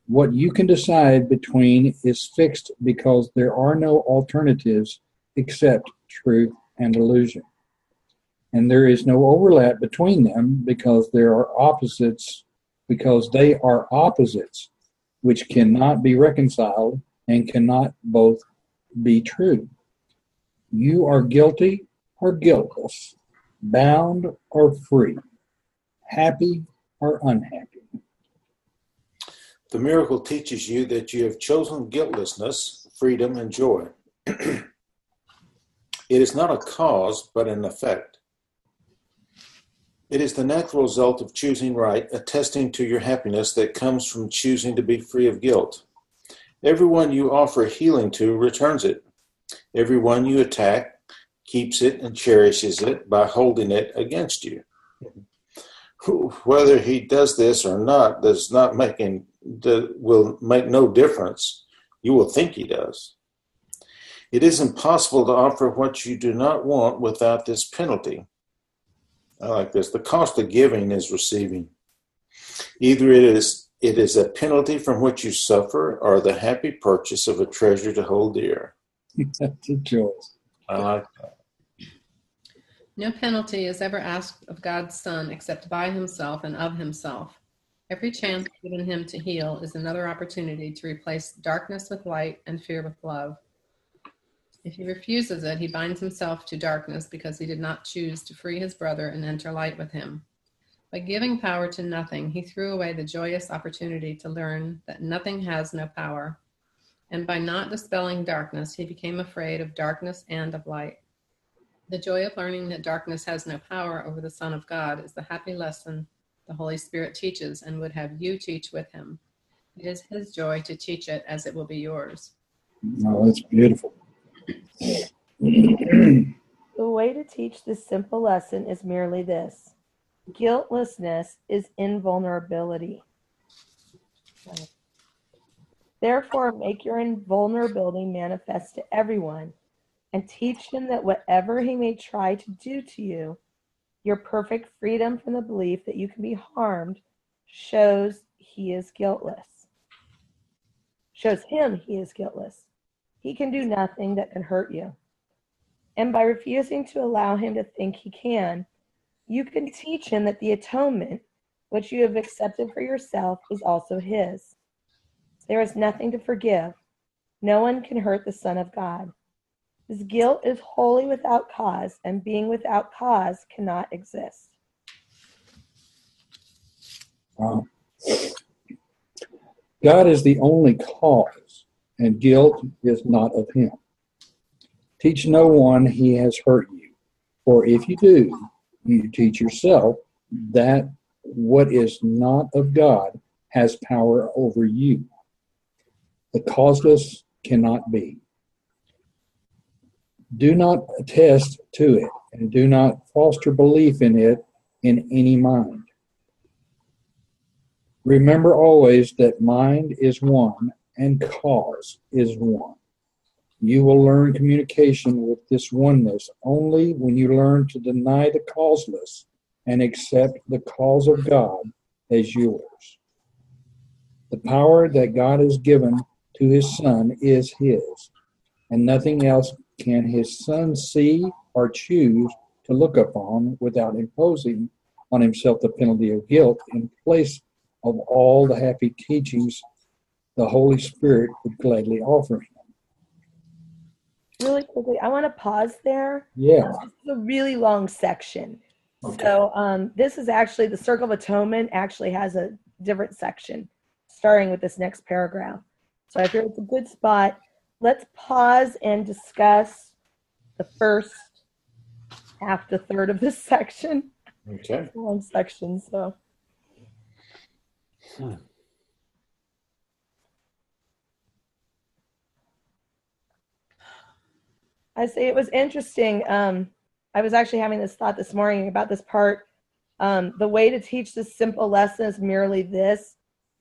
B: What you can decide between is fixed because there are no alternatives except truth and illusion. And there is no overlap between them because there are opposites, because they are opposites which cannot be reconciled and cannot both be true. You are guilty or guiltless, bound or free, happy or unhappy.
C: The miracle teaches you that you have chosen guiltlessness, freedom, and joy. (clears throat) it is not a cause, but an effect. It is the natural result of choosing right, attesting to your happiness that comes from choosing to be free of guilt. Everyone you offer healing to returns it. Everyone you attack keeps it and cherishes it by holding it against you. Whether he does this or not does not make him, will make no difference. You will think he does. It is impossible to offer what you do not want without this penalty. I like this. The cost of giving is receiving. Either it is it is a penalty from which you suffer, or the happy purchase of a treasure to hold dear.
B: That's a choice.
C: I like that.
D: No penalty is ever asked of God's Son except by himself and of himself. Every chance given him to heal is another opportunity to replace darkness with light and fear with love. If he refuses it, he binds himself to darkness because he did not choose to free his brother and enter light with him. By giving power to nothing, he threw away the joyous opportunity to learn that nothing has no power. And by not dispelling darkness, he became afraid of darkness and of light. The joy of learning that darkness has no power over the Son of God is the happy lesson the Holy Spirit teaches and would have you teach with him. It is his joy to teach it as it will be yours.
B: Oh, that's beautiful.
E: The way to teach this simple lesson is merely this guiltlessness is invulnerability. Therefore, make your invulnerability manifest to everyone and teach him that whatever he may try to do to you, your perfect freedom from the belief that you can be harmed shows he is guiltless. Shows him he is guiltless. He can do nothing that can hurt you. And by refusing to allow him to think he can, you can teach him that the atonement, which you have accepted for yourself, is also his. There is nothing to forgive. No one can hurt the Son of God. His guilt is wholly without cause, and being without cause cannot exist.
B: Wow. God is the only cause, and guilt is not of him. Teach no one he has hurt you, for if you do, you teach yourself that what is not of God has power over you. The causeless cannot be. Do not attest to it, and do not foster belief in it in any mind. Remember always that mind is one and cause is one. You will learn communication with this oneness only when you learn to deny the causeless and accept the cause of God as yours. The power that God has given to his Son is his, and nothing else can his Son see or choose to look upon without imposing on himself the penalty of guilt in place of all the happy teachings the Holy Spirit would gladly offer him.
E: Really quickly, I want to pause there.
B: Yeah.
E: This is a really long section.
B: Okay.
E: So um, this is actually the Circle of Atonement actually has a different section starting with this next paragraph. So I feel it's a good spot. Let's pause and discuss the first half to third of this (laughs) section.
C: Okay.
E: It's a long section, so.
C: Hmm.
E: I say it was interesting. Um, I was actually having this thought this morning about this part. Um, the way to teach this simple lesson is merely this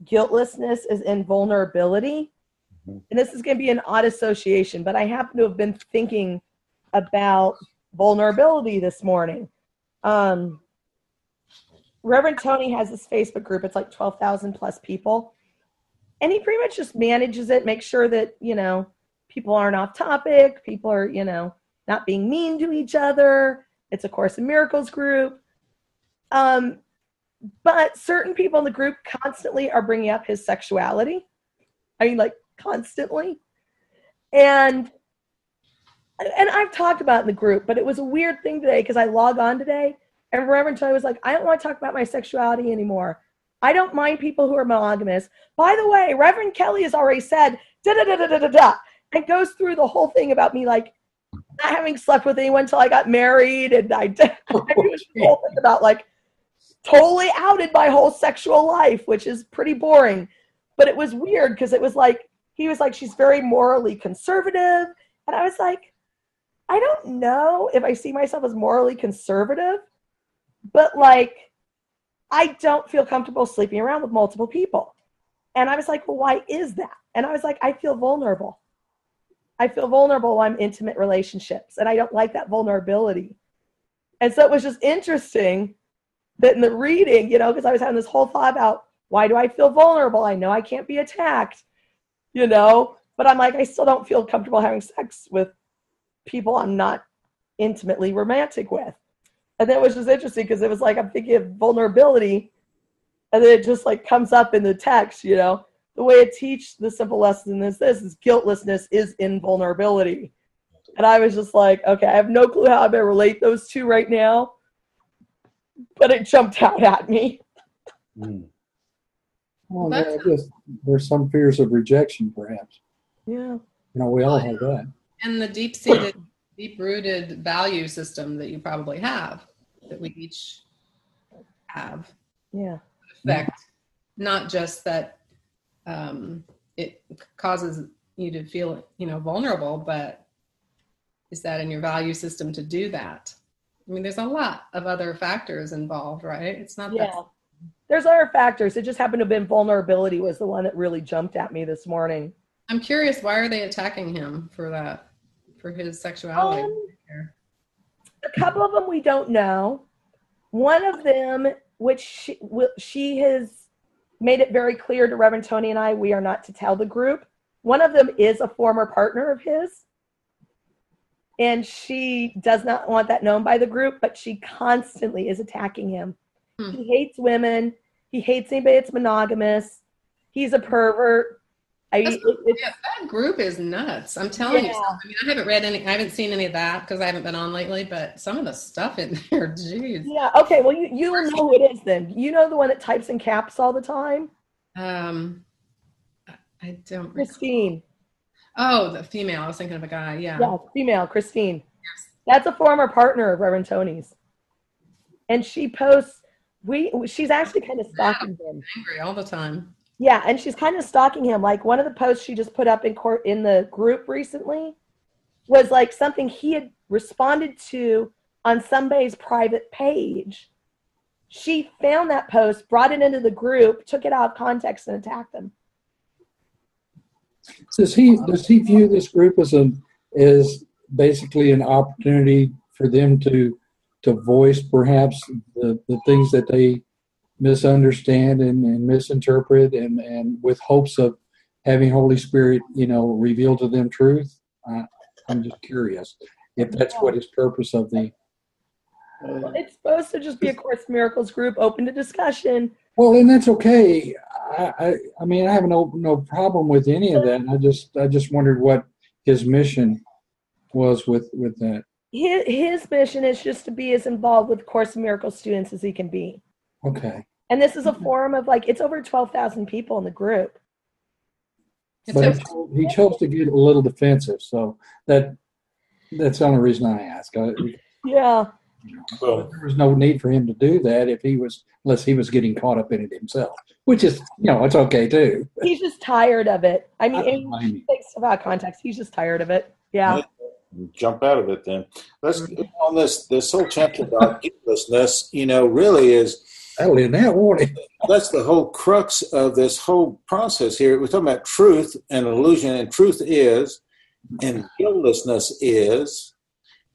E: guiltlessness is invulnerability.
C: Mhm.
E: And this is going to be an odd association, but I happen to have been thinking about vulnerability this morning. Um, Reverend Tony has this Facebook group. It's like 12,000 plus people. And he pretty much just manages it, makes sure that, you know, people aren't off topic, people are, you know, not being mean to each other. It's a Course in Miracles group. Um, but certain people in the group constantly are bringing up his sexuality. I mean, like constantly. And and I've talked about in the group, but it was a weird thing today because I log on today and Reverend Tony was like, I don't want to talk about my sexuality anymore. I don't mind people who are monogamous. By the way, Reverend Kelly has already said da da da da da da and goes through the whole thing about me like not having slept with anyone until I got married and I did (laughs) I oh, was whole thing about like totally outed my whole sexual life, which is pretty boring. But it was weird because it was like he was like, she's very morally conservative. And I was like, I don't know if I see myself as morally conservative, but like I don't feel comfortable sleeping around with multiple people. And I was like, well, why is that? And I was like, I feel vulnerable. I feel vulnerable I'm intimate relationships, and I don't like that vulnerability. And so it was just interesting that in the reading, you know, because I was having this whole thought about why do I feel vulnerable? I know I can't be attacked, you know, but I'm like, I still don't feel comfortable having sex with people I'm not intimately romantic with. And then it was just interesting because it was like I'm thinking of vulnerability, and then it just like comes up in the text, you know. The way it teach the simple lesson is this is guiltlessness is invulnerability. And I was just like, okay, I have no clue how I'm gonna relate those two right now. But it jumped out at me.
C: Mm.
B: Well, I guess there's some fears of rejection, perhaps.
E: Yeah.
B: You know, we all have that.
D: And the deep seated, deep rooted value system that you probably have, that we each have,
E: Yeah.
D: affect not just that um, it causes you to feel, you know, vulnerable, but is that in your value system to do that? I mean, there's a lot of other factors involved, right? It's not
E: Yeah.
D: that
E: There's other factors. It just happened to have been vulnerability was the one that really jumped at me this morning.
D: I'm curious, why are they attacking him for that, for his sexuality?
E: Um, a couple of them we don't know. One of them, which she, she has made it very clear to Reverend Tony and I, we are not to tell the group. One of them is a former partner of his. And she does not want that known by the group, but she constantly is attacking him.
D: Hmm.
E: He hates women. He hates anybody that's monogamous. He's a pervert. I, it's-
D: Yeah, that group is nuts. I'm telling you.
E: Yeah.
D: I mean, I haven't read any, I haven't seen any of that because I haven't been on lately. But some of the stuff in (laughs) there, geez.
E: yeah. Okay. Well, you, you will know who it is then. You know the one that types in caps all the time?
D: Um, I- don't. Recall.
E: Christine.
D: Oh, the female. I was thinking of a guy. Yeah.
E: Yeah, female, Christine. Yes. That's a former partner of Reverend Tony's. And she posts, we she's actually kind of stalking him.
D: Angry all the time.
E: Yeah, and she's kind of stalking him. Like one of the posts she just put up in court in the group recently was like something he had responded to on somebody's private page. She found that post, brought it into the group, took it out of context, and attacked them.
B: Does he does he view this group as a as basically an opportunity for them to to voice perhaps the, the things that they misunderstand and, and misinterpret and, and with hopes of having Holy Spirit, you know, reveal to them truth? I, I'm just curious if that's what his purpose of the
C: Uh,
E: It's supposed to just be a Course Miracles group, open to discussion.
B: Well, and that's okay. I, I, I mean, I have no no problem with any of that. I just I just wondered what his mission was with with that.
E: his, his mission is just to be as involved with Course in Miracles students as he can be.
B: Okay,
E: And this is a mm-hmm. forum of like, it's over 12,000 people in the group.
B: But
D: a-
B: he chose, he chose to get a little defensive, so that That's the only reason I ask. I,
E: Yeah.
C: Well,
B: there was no need for him to do that if he was, unless he was getting caught up in it himself, which is, you know, it's okay too.
E: He's just tired of it. I
B: I
E: mean,
B: don't
E: it
B: blame
E: about context. He's just tired of it. Yeah.
C: jump out of it then. Let's on this this whole chapter about guiltlessness. You know, really is
B: That'll end that, won't it? (laughs)
C: that's the whole crux of this whole process here. We're talking about truth and illusion, and truth is, and guiltlessness is.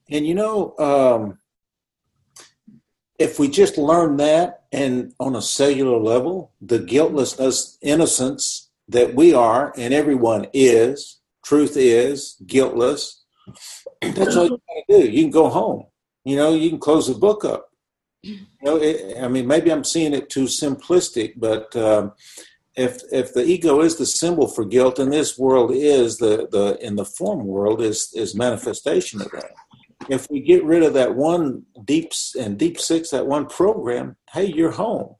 C: And you know, um, if we just learn that and on a cellular level, the guiltlessness, innocence that we are and everyone is, truth is, guiltless, (clears throat) that's all you gotta do. You can go home. You know, you can close the book up. You know, it, I mean, maybe I'm seeing it too simplistic, but um, if if the ego is the symbol for guilt, and this world is the the in the form world is is manifestation of that. If we get rid of that one deep and deep six, that one program, hey, you're home.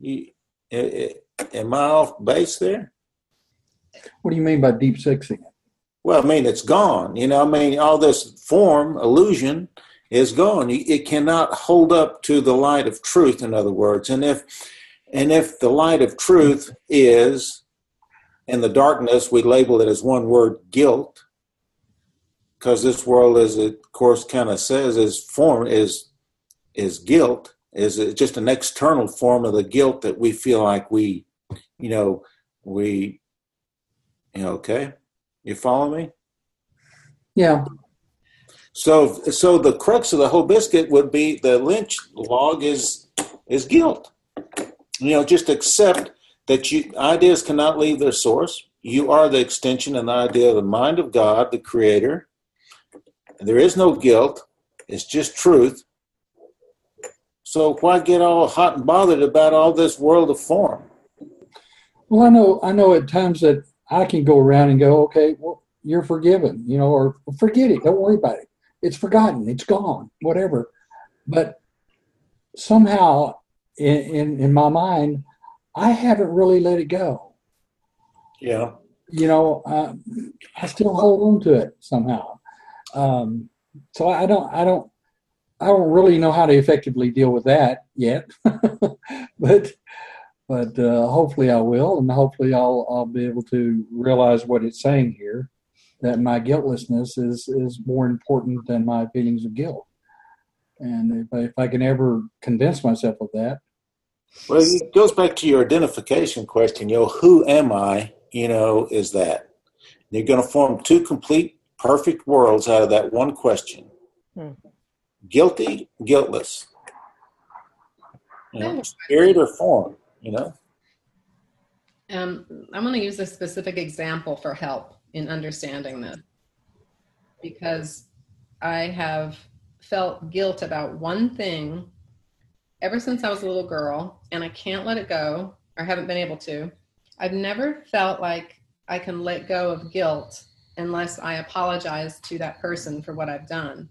C: You, eh, eh, am I off base there?
B: What do you mean by deep sixing it?
C: Well, I mean, it's gone. You know, I mean, all this form illusion is gone. It cannot hold up to the light of truth. In other words, and if and if the light of truth is, in the darkness, we label it as one word, guilt, because this world, as it of course kind of says, is form is is guilt. Is just an external form of the guilt that we feel like we, you know, we, you know, okay, you follow me?
B: Yeah,
C: So, so the crux of the whole biscuit would be the lynch log is is guilt. You know, just accept that you ideas cannot leave their source. You are the extension and the idea of the mind of God, the Creator. There is no guilt. It's just truth. So why get all hot and bothered about all this world of form?
B: Well, I know, I know at times that I can go around and go, okay, well, you're forgiven, you know, or forget it. Don't worry about it. It's forgotten. It's gone, whatever. But somehow in, in, in my mind, I haven't really let it go.
C: Yeah.
B: You know, uh, I still hold on to it somehow. Um, so I don't, I don't, I don't really know how to effectively deal with that yet, (laughs) but but uh, hopefully I will, and hopefully I'll I'll be able to realize what it's saying here, that my guiltlessness is is more important than my feelings of guilt, and if I, if I can ever convince myself of that,
C: Well, it goes back to your identification question. You know, who am I? You know, is that you're going to form two complete, perfect worlds out of that one question:
E: Hmm.
C: guilty, guiltless. You know, spirit or form. You know.
D: Um, I'm going to use a specific example for help in understanding this because I have felt guilt about one thing ever since I was a little girl, and I can't let it go, or haven't been able to. I've never felt like I can let go of guilt unless I apologize to that person for what I've done.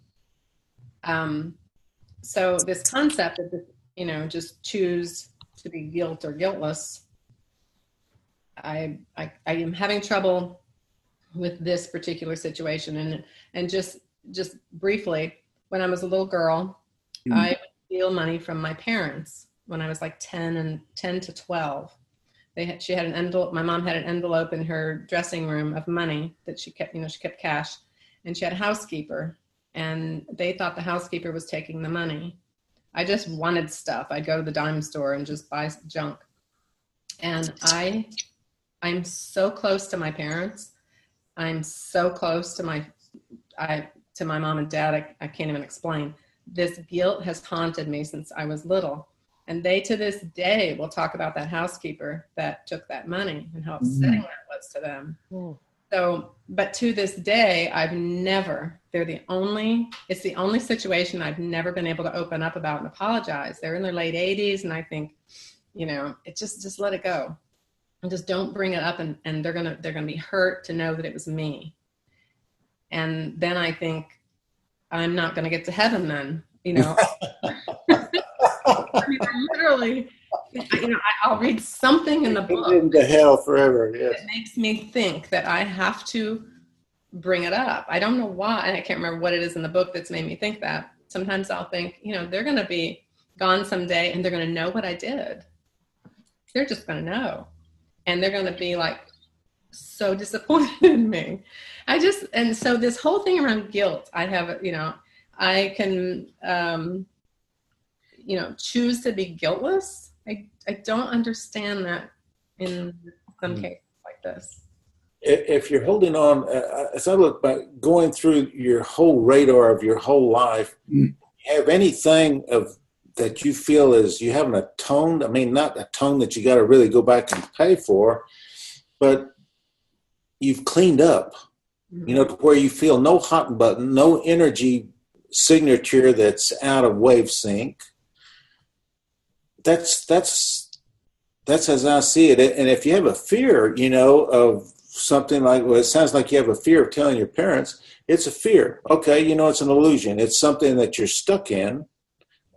D: Um, so this concept of you know, just choose to be guilt or guiltless I, I I am having trouble with this particular situation. And and just just briefly when I was a little girl
B: Mhm.
D: I would steal money from my parents when I was like 10 and 10 to 12 they had she had an envelope my mom had an envelope in her dressing room of money that she kept you know she kept cash. And she had a housekeeper and they thought the housekeeper was taking the money. I just wanted stuff. I'd go to the dime store and just buy junk. And I I'm so close to my parents. I'm so close to my I to my mom and dad. I, I can't even explain. This guilt has haunted me since I was little. And they to this day will talk about that housekeeper that took that money and how upsetting that was to them.
E: Hmm.
D: So, but to this day, I've never, they're the only, it's the only situation I've never been able to open up about and apologize. They're in their late 80s, and I think, you know, it just, just let it go. And just don't bring it up, and, and they're gonna, they're gonna be hurt to know that it was me. And then I think, I'm not gonna get to heaven then, you know. (laughs) I mean, I literally, you know, I- I'll read something in the book
C: Into hell forever. Yes.
D: it makes me think that I have to bring it up. I don't know why, and I can't remember what it is in the book that's made me think that. Sometimes I'll think, you know, they're going to be gone someday and they're going to know what I did. They're just going to know. And they're going to be like so disappointed in me. I just, and so this whole thing around guilt, I have, you know, I can, um, you know, choose to be guiltless. I, I don't understand that in some
C: Mm.
D: cases like this.
C: if if you're holding on, uh, as I look back, going through your whole radar of your whole life,
B: Mm.
C: have anything of that you feel is you haven't atoned? I mean, not atoned that you got to really go back and pay for, but you've cleaned up. You know, to where you feel no hot button, no energy signature that's out of wave sync. That's that's that's as I see it. And if you have a fear, you know, of something like well, it sounds like you have a fear of telling your parents, it's a fear. Okay, you know, it's an illusion. It's something that you're stuck in.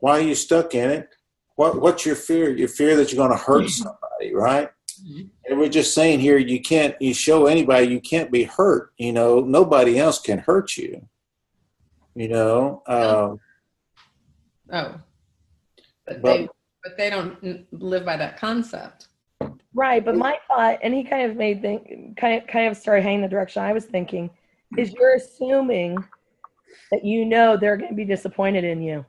C: Why are you stuck in it? What what's your fear? Your fear that you're going to hurt (clears throat) somebody, right?
D: Mhm.
C: And we're just saying here, you can't. You show anybody you can't be hurt. You know, nobody else can hurt you. You know, um,
D: Oh, but,
C: But-
D: they but they don't live by that concept.
E: Right, but my thought, and he kind of made think, kind of kind of started heading the direction I was thinking, is you're assuming that you know they're going to be disappointed in you.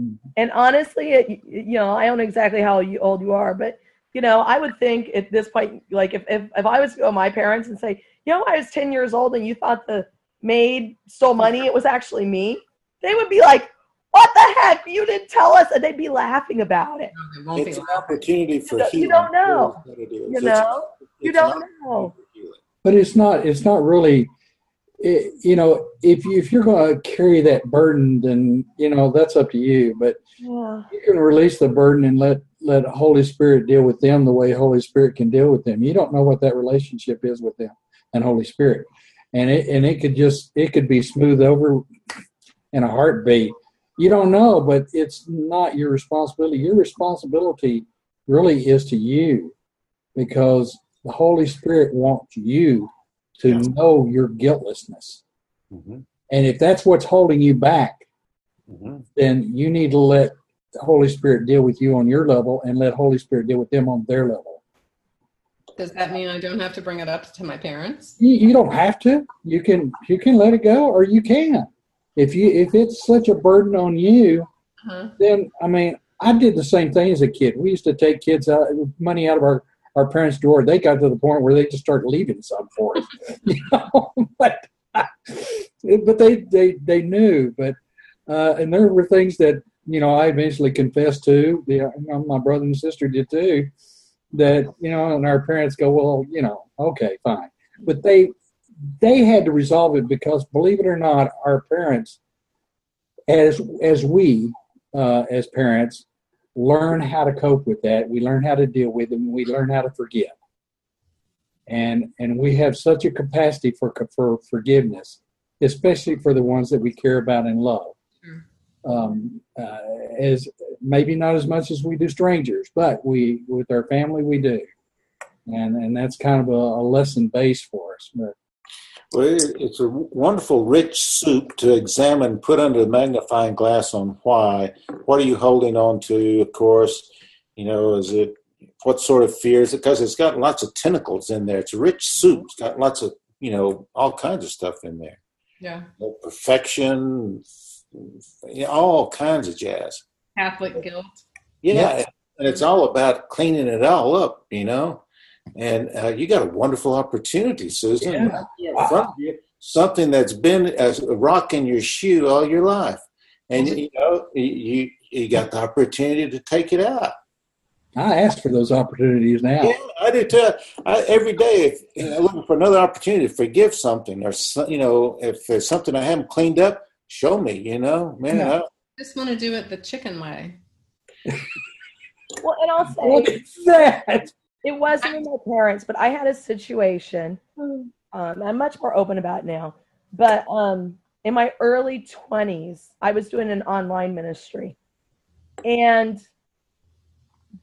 B: Mhm.
E: And honestly, it, you know, I don't know exactly how old you are, but you know, I would think at this point, like if if, if I was to go to my parents and say, you know, I was ten years old and you thought the maid stole money, it was actually me. They would be like, "What the heck? You didn't tell us," and they'd be laughing about it.
D: No, they won't be
C: it's an opportunity for
E: You don't- you don't know.
C: That's what it is.
E: You
C: It's-
E: know, you don't know.
C: opportunity for healing.
B: but it's not it's not really it, you know if you if you're going to carry that burden then you know that's up to you but
E: Yeah.
B: you can release the burden and let let holy spirit deal with them the way holy spirit can deal with them. You don't know what that relationship is with them and holy spirit. And it and it could just it could be smooth over in a heartbeat. You don't know but it's not your responsibility. Your responsibility really is to you because the holy spirit wants you to
C: Yeah.
B: know your guiltlessness
C: Mhm,
B: and if that's what's holding you back
C: mhm.
B: then you need to let the Holy Spirit deal with you on your level and let Holy Spirit deal with them on their level.
D: Does that mean I don't have to bring it up to my parents?
B: You, you don't have to. You can you can let it go or you can. If you if it's such a burden on you,
D: Huh?
B: then I mean, I did the same thing as a kid. We used to take kids out money out of our our parents' door. They got to the point where they just started leaving some for us, (laughs) (laughs) you know. but but they they they knew. But uh, and there were things that you know I eventually confessed to. Yeah, you know, my brother and sister did too. That you know, and our parents go, well, you know, okay, fine. But they they had to resolve it because, believe it or not, our parents, as as we uh, as parents, learn how to cope with that. We learn how to deal with it. And we learn how to forgive. And and we have such a capacity for for forgiveness, especially for the ones that we care about and love. Um, uh, as maybe not as much as we do strangers, but we with our family we do, and and that's kind of a, a lesson base for us. But
C: Well, it's a wonderful, rich soup to examine, put under the magnifying glass on why. What are you holding on to? Of course, you know, is it what sort of fears? Because it's got lots of tentacles in there. It's a rich soup. It's got lots of, you know, all kinds of stuff in there.
D: Yeah.
C: Perfection, yeah, all kinds of jazz.
D: Catholic guilt.
C: Yeah,
B: Yeah.
C: and it's all about cleaning it all up, you know. And uh, you got a wonderful opportunity, Susan.
B: Yeah.
C: right there in front of you. Something that's been as a rock in your shoe all your life, and you know you you got the opportunity to take it out.
B: I ask for those opportunities now.
C: Yeah, I do too. I, every day, if you know, looking for another opportunity to forgive something, or so- you know, if there's something I haven't cleaned up, show me. You know, man.
B: Yeah.
C: I-
D: Just want to do it the chicken way. (laughs)
E: Well, and I'll say
B: at that.
E: It wasn't with my parents, but I had a situation. Um, I'm much more open about it now. But um, in my early 20s, I was doing an online ministry and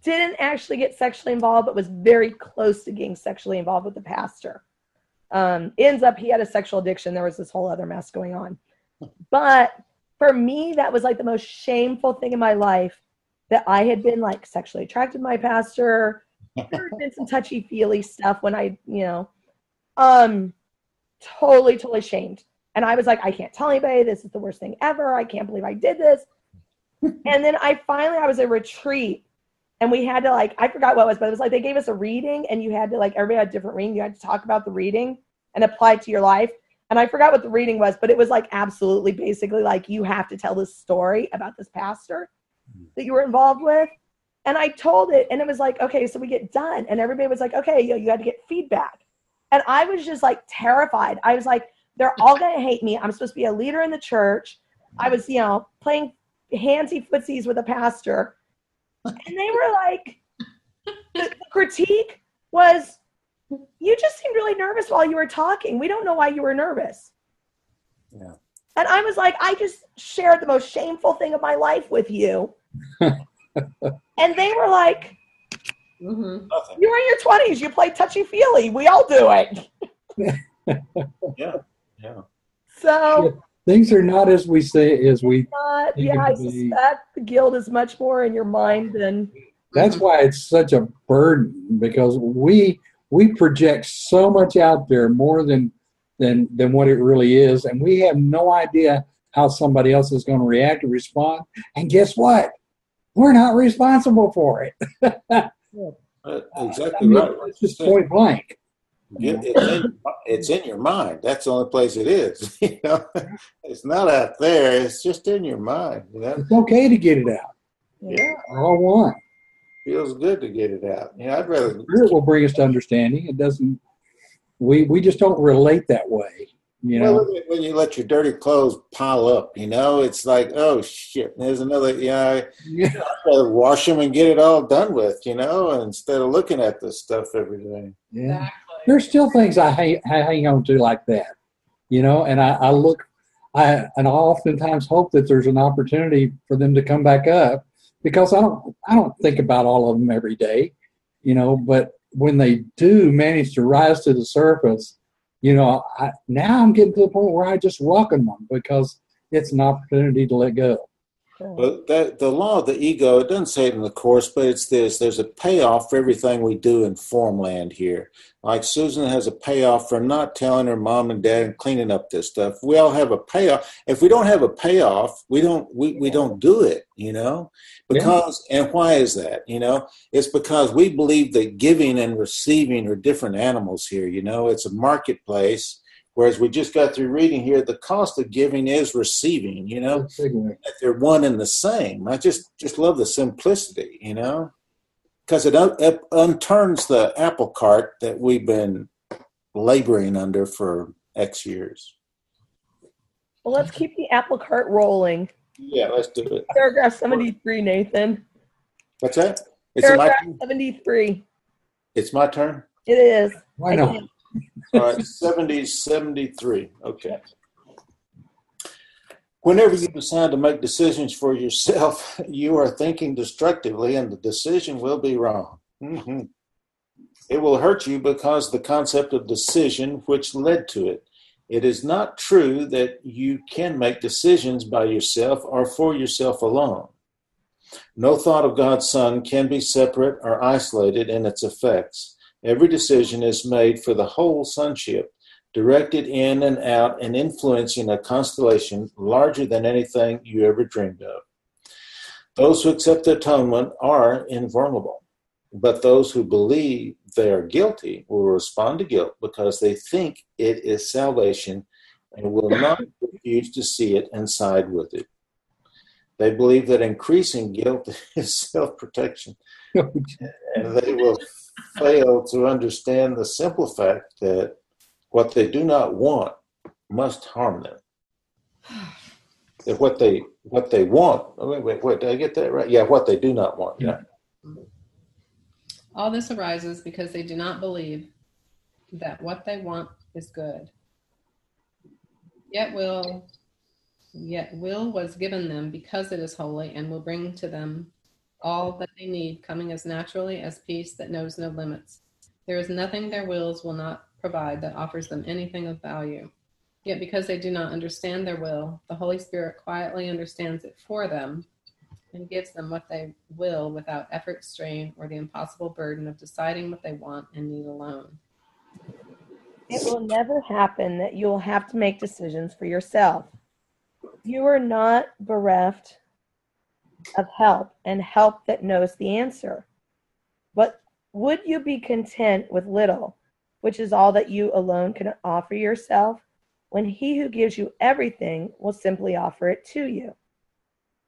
E: didn't actually get sexually involved, but was very close to getting sexually involved with the pastor. Um, ends up he had a sexual addiction. There was this whole other mess going on. But for me, that was like the most shameful thing in my life that I had been like sexually attracted to my pastor. There had been some touchy feely stuff when I, you know, um, totally, totally shamed. And I was like, I can't tell anybody. This is the worst thing ever. I can't believe I did this. (laughs) and then I finally, I was at a retreat and we had to like, I forgot what it was, but it was like they gave us a reading and you had to like, everybody had a different reading. You had to talk about the reading and apply it to your life. And I forgot what the reading was, but it was like absolutely basically like you have to tell this story about this pastor that you were involved with. And I told it, and it was like, okay, so we get done. And everybody was like, okay, you, you had to get feedback. And I was just like terrified. I was like, they're all going to hate me. I'm supposed to be a leader in the church. I was, you know, playing handsy footsies with a pastor. And they were like, the, the critique was, you just seemed really nervous while you were talking. We don't know why you were nervous.
C: Yeah.
E: And I was like, I just shared the most shameful thing of my life with you. (laughs) and they were like,
D: hmm
E: "You're in your twenties. You play touchy feely. We all do it. (laughs)
C: Yeah. Yeah.
E: So,
B: Things are not as we say as we.
E: not, yeah, I suspect the guilt is much more in your mind than
B: That's why it's such a burden because we we project so much out there more than than than what it really is, and we have no idea how somebody else is going to react or respond. And guess what? We're not responsible for it.
C: Uh, (laughs)
B: I
C: Exactly
B: mean,
C: right.
B: It's just point blank.
C: Get- It's in, it's in your mind. That's the only place it is. (laughs) You know, it's not out there. It's just in your mind. You know,
B: It's okay to get it out.
E: yeah.
B: All one.
C: feels good to get it out. Yeah, I'd rather.
B: Spirit will bring us to understanding. It doesn't. We we just don't relate that way. You know.
C: Well, when you let your dirty clothes pile up, you know, it's like, oh shit, there's another. Yeah,
B: Yeah.
C: I'd rather wash them and get it all done with, you know, instead of looking at this stuff every day.
B: yeah.
D: Exactly.
B: there's still things I hang, I hang on to like that, you know, and I, I look, I and I oftentimes hope that there's an opportunity for them to come back up because I don't I don't think about all of them every day, you know, but when they do manage to rise to the surface, you know, I, now I'm getting to the point where I just welcome them because it's an opportunity to let go.
C: But that the law of the ego, it doesn't say it in the course, but it's this: there's a payoff for everything we do in formland here. Like Susan has a payoff for not telling her mom and dad and cleaning up this stuff. We all have a payoff. If we don't have a payoff, we don't we, we don't do it, you know? Because and why is that? You know, it's because we believe that giving and receiving are different animals here, you know, it's a marketplace. Whereas we just got through reading here, the cost of giving is receiving, you know? that they're one and the same. I just just love the simplicity, you know, because it, un- it unturns the apple cart that we've been laboring under for X years.
E: Well, let's keep the apple cart rolling.
C: Yeah, let's do it.
E: Paragraph 73, Nathan.
C: What's that? It's my
E: Paragraph
C: turn.
E: 73.
C: It's my turn.
E: It is.
B: Why not?
C: All right, 70, 73. Okay. Whenever you decide to make decisions for yourself, (laughs) you are thinking destructively, and the decision will be wrong. hmm It will hurt you because the concept of decision which led to it. It is not true that you can make decisions by yourself or for yourself alone. No thought of God's Son can be separate or isolated in its effects. Every decision is made for the whole sonship, directed in and out and influencing a constellation larger than anything you ever dreamed of. Those who accept the atonement are invulnerable, but those who believe they are guilty will respond to guilt because they think it is salvation and will not refuse to see it and side with it. They believe that increasing guilt (laughs) is self protection (laughs) and they will fail to understand the simple fact that what they do not want must harm them. (sighs) That what they what they want. oh, Wait, wait, wait. Did I get that right? Yeah, what they do not want. Yeah.
D: All this arises because they do not believe that what they want is good. Yet will yet will was given them because it is holy and will bring to them all that they need, coming as naturally as peace that knows no limits. There is nothing their wills will not provide that offers them anything of value. Yet, because they do not understand their will, the Holy Spirit quietly understands it for them and gives them what they will without effort, strain, or the impossible burden of deciding what they want and need alone.
E: It will never happen that you will have to make decisions for yourself. You are not bereft of help and help that knows the answer. But would you be content with little, which is all that you alone can offer yourself, when he who gives you everything will simply offer it to you?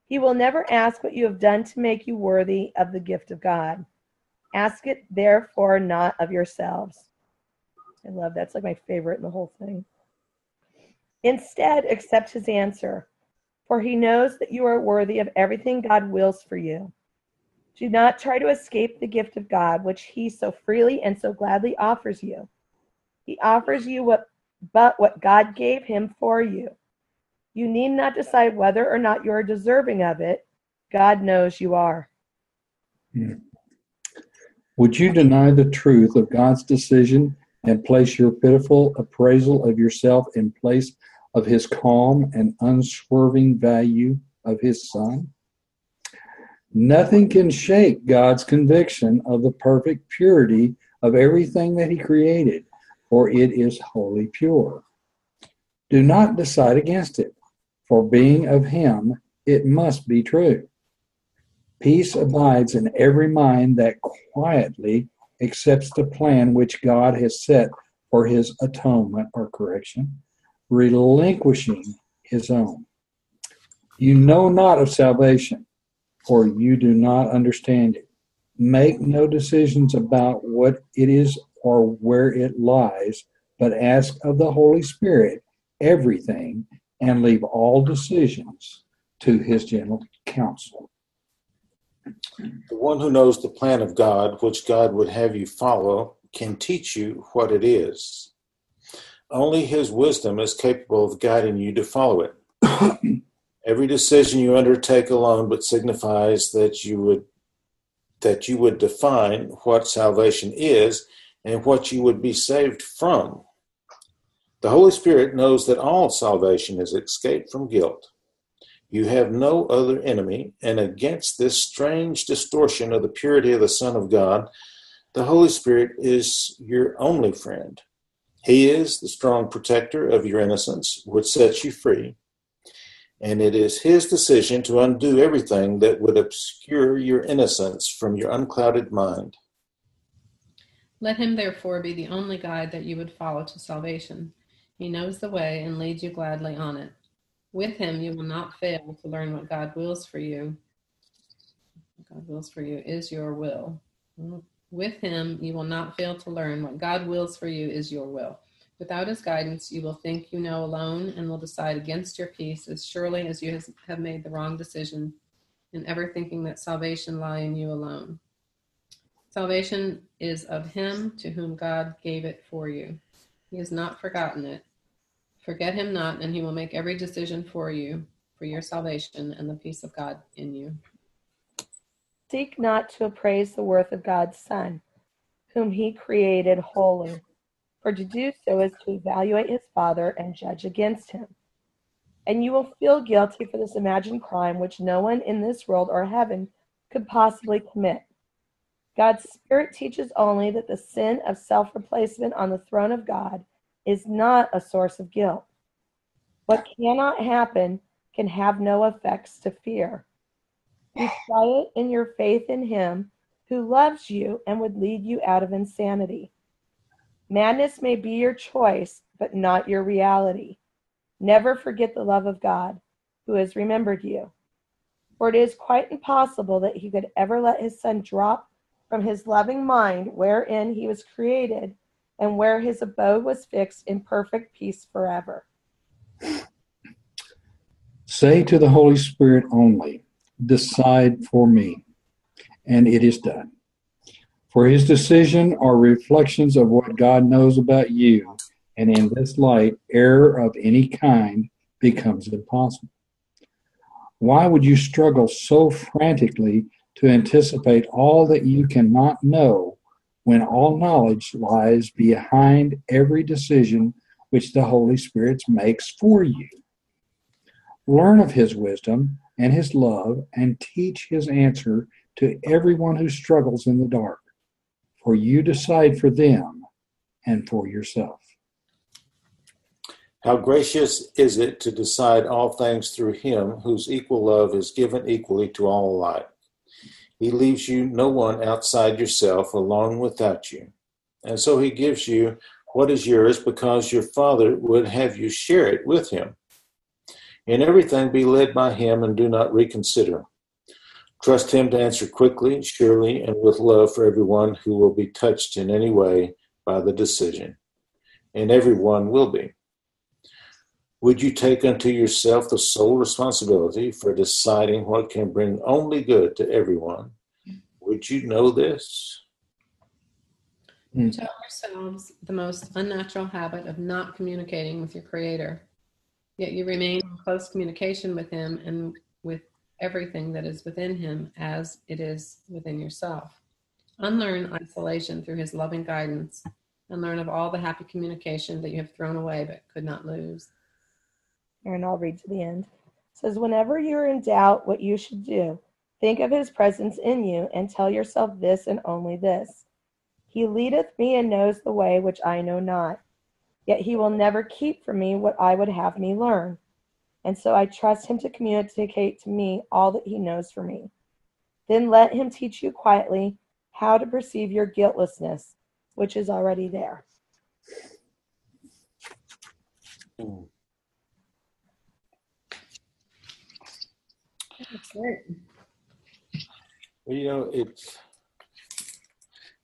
E: He will never ask what you have done to make you worthy of the gift of God. Ask it, therefore, not of yourselves. I love that. It's like my favorite in the whole thing. Instead, accept his answer, for he knows that you are worthy of everything God wills for you. Do not try to escape the gift of God, which he so freely and so gladly offers you. He offers you what but what God gave him for you. You need not decide whether or not you are deserving of it. God knows you are. Hmm.
B: Would you deny the truth of God's decision and place your pitiful appraisal of yourself in place of his calm and unswerving value of his son? Nothing can shake God's conviction of the perfect purity of everything that he created, for it is wholly pure. Do not decide against it, for being of him, it must be true. Peace abides in every mind that quietly accepts the plan which God has set for his atonement or correction, relinquishing his own. You know not of salvation, for you do not understand it. Make no decisions about what it is or where it lies, but ask of the Holy Spirit everything and leave all decisions to his gentle counsel.
C: The one who knows the plan of God, which God would have you follow, can teach you what it is. Only his wisdom is capable of guiding you to follow it. (clears throat) Every decision you undertake alone but signifies that you would that you would define what salvation is and what you would be saved from. The Holy Spirit knows that all salvation is escape from guilt. You have no other enemy, and against this strange distortion of the purity of the Son of God, the Holy Spirit is your only friend. He is the strong protector of your innocence, which sets you free. And it is His decision to undo everything that would obscure your innocence from your unclouded mind.
D: Let him therefore be the only guide that you would follow to salvation. He knows the way and leads you gladly on it. With him, you will not fail to learn what God wills for you. God wills for you is your will. With him, you will not fail to learn what God wills for you is your will. Without his guidance, you will think you know alone and will decide against your peace as surely as you have made the wrong decision in ever thinking that salvation lie in you alone. Salvation is of him to whom God gave it for you. He has not forgotten it. Forget him not, and he will make every decision for you, for your salvation and the peace of God in you.
E: Seek not to appraise the worth of God's Son, whom he created wholly, for to do so is to evaluate his Father and judge against him. And you will feel guilty for this imagined crime which no one in this world or heaven could possibly commit. God's Spirit teaches only that the sin of self replacement on the throne of God is not a source of guilt. What cannot happen can have no effects to fear. Be quiet in your faith in Him who loves you and would lead you out of insanity. Madness may be your choice, but not your reality. Never forget the love of God, who has remembered you. For it is quite impossible that He could ever let His Son drop from His loving mind wherein He was created and where His abode was fixed in perfect peace forever.
B: Say to the Holy Spirit only, decide for me, and it is done. For his decision are reflections of what God knows about you, and in this light, error of any kind becomes impossible. Why would you struggle so frantically to anticipate all that you cannot know when all knowledge lies behind every decision which the Holy Spirit makes for you. Learn of his wisdom and his love and teach his answer to everyone who struggles in the dark, for you decide for them and for yourself.
C: How gracious is it to decide all things through him whose equal love is given equally to all alike. He leaves you no one outside yourself alone without you. And so he gives you what is yours because your Father would have you share it with him. In everything, be led by him and do not reconsider. Trust him to answer quickly, surely, and with love for everyone who will be touched in any way by the decision. And everyone will be. Would you take unto yourself the sole responsibility for deciding what can bring only good to everyone? Would you know this? Hmm.
D: You tell yourselves the most unnatural habit of not communicating with your Creator, yet you remain in close communication with Him and with everything that is within Him as it is within yourself. Unlearn isolation through His loving guidance and learn of all the happy communication that you have thrown away but could not lose.
E: And I'll read to the end. It says, Whenever you're in doubt what you should do, think of his presence in you and tell yourself this and only this. He leadeth me and knows the way which I know not. Yet he will never keep from me what I would have me learn. And so I trust him to communicate to me all that he knows for me. Then let him teach you quietly how to perceive your guiltlessness, which is already there.
C: Mm. Well, you know, it's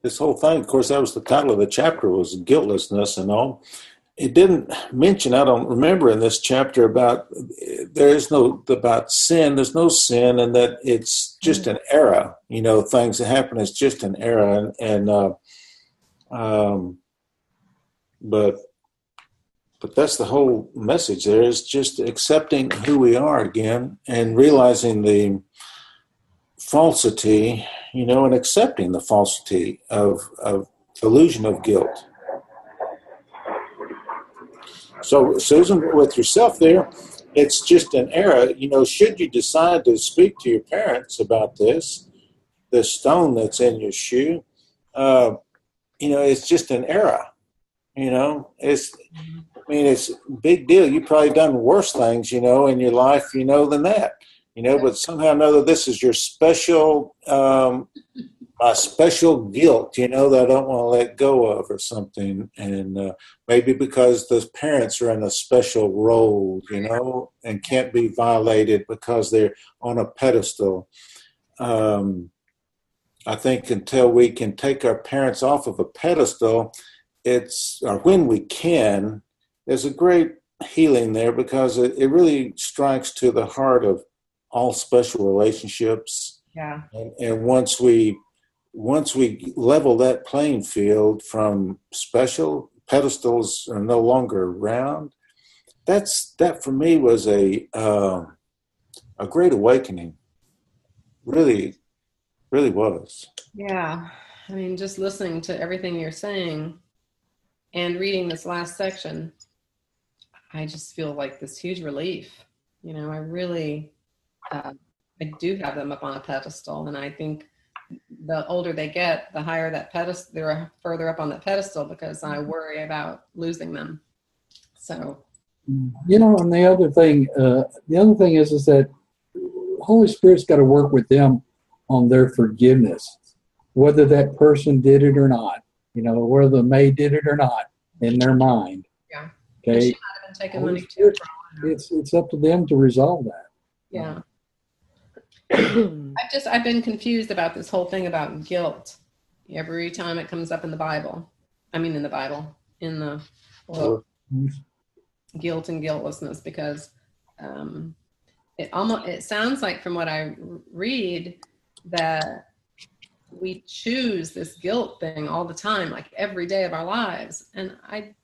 C: this whole thing. Of course, that was the title of the chapter was guiltlessness and all. It didn't mention. I don't remember in this chapter about there is no about sin. There's no sin, and that it's just an era. You know, things that happen is just an era, and, and uh, um, but but that's the whole message. There is just accepting who we are again and realizing the falsity, you know, and accepting the falsity of, of illusion of guilt. So, Susan, with yourself there, it's just an error. You know, should you decide to speak to your parents about this, the stone that's in your shoe, uh, you know, it's just an error. You know, it's, I mean, it's a big deal. You've probably done worse things, you know, in your life, you know, than that you know, but somehow or another, this is your special, um, my special guilt, you know, that I don't want to let go of or something. And uh, maybe because the parents are in a special role, you know, and can't be violated because they're on a pedestal. Um, I think until we can take our parents off of a pedestal, it's, or when we can, there's a great healing there because it, it really strikes to the heart of all special relationships.
D: Yeah.
C: And, and once we once we level that playing field from special pedestals are no longer around, that's that for me was a uh, a great awakening. Really, really was.
D: Yeah. I mean, just listening to everything you're saying and reading this last section, I just feel like this huge relief. You know, I really uh, I do have them up on a pedestal, and I think the older they get, the higher that pedestal, they're further up on that pedestal because I worry about losing them. So,
B: you know, and the other thing, uh, the other thing is, is that Holy Spirit's got to work with them on their forgiveness, whether that person did it or not. You know, whether the maid did it or not in their mind.
D: Yeah.
B: Okay.
D: she might have been taking
B: Holy
D: money too.
B: Spirit,
D: for all I know.
B: It's it's up to them to resolve that.
D: Yeah. (clears throat) I've just I've been confused about this whole thing about guilt. Every time it comes up in the Bible, I mean in the Bible, in the book, guilt and guiltlessness, because um, it almost it sounds like from what I read that we choose this guilt thing all the time, like every day of our lives, and I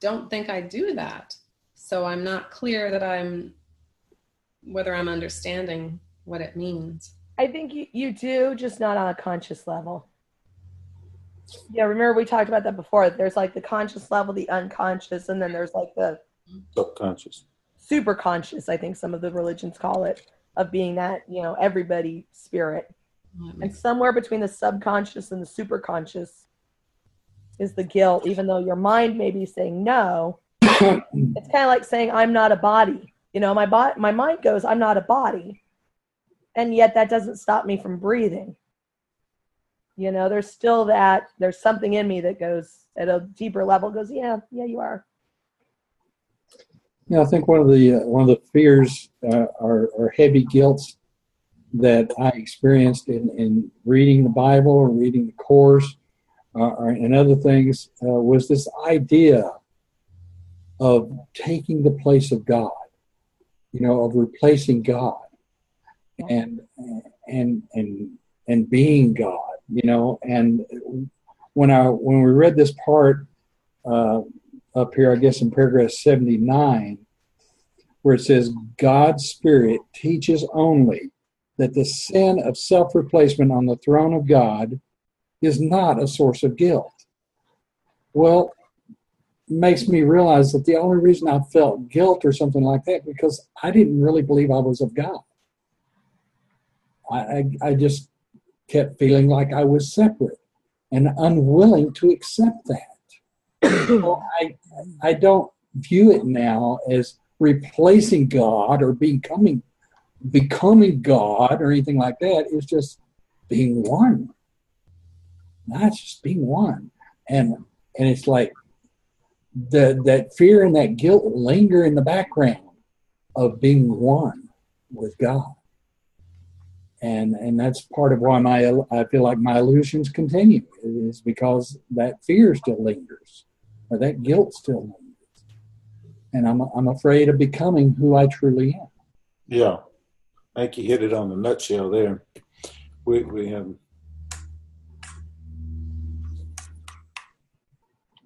D: don't think I do that. So I'm not clear that I'm whether I'm understanding what it means.
E: I think you, you do, just not on a conscious level. Yeah, remember we talked about that before. There's like the conscious level, the unconscious, and then there's like the
C: Subconscious.
E: super conscious, I think some of the religions call it, of being that, you know, everybody spirit. Mm-hmm. And somewhere between the subconscious and the super conscious is the guilt, even though your mind may be saying no. (coughs) it's kind of like saying, I'm not a body. You know, my, bo- my mind goes, I'm not a body. And yet that doesn't stop me from breathing. You know, there's still that, there's something in me that goes at a deeper level, goes, yeah, yeah, you are.
B: Yeah, I think one of the uh, one of the fears uh, are heavy guilts that I experienced in, in reading the Bible or reading the course uh, or, and other things uh, was this idea of taking the place of God, you know, of replacing God and and and and being God, you know. And when I when we read this part uh, up here, I guess in paragraph seventy nine, where it says God's Spirit teaches only that the sin of self replacement on the throne of God is not a source of guilt. Well, makes me realize that the only reason I felt guilt or something like that because I didn't really believe I was of God. I, I, I just kept feeling like I was separate and unwilling to accept that. (clears throat) so I, I don't view it now as replacing God or becoming becoming God or anything like that. It's just being one. Not just being one. And and it's like the that fear and that guilt linger in the background of being one with God. And and that's part of why my I feel like my illusions continue is because that fear still lingers, or that guilt still lingers, and I'm I'm afraid of becoming who I truly am.
C: Yeah. I think you hit it on the nutshell there. We, we have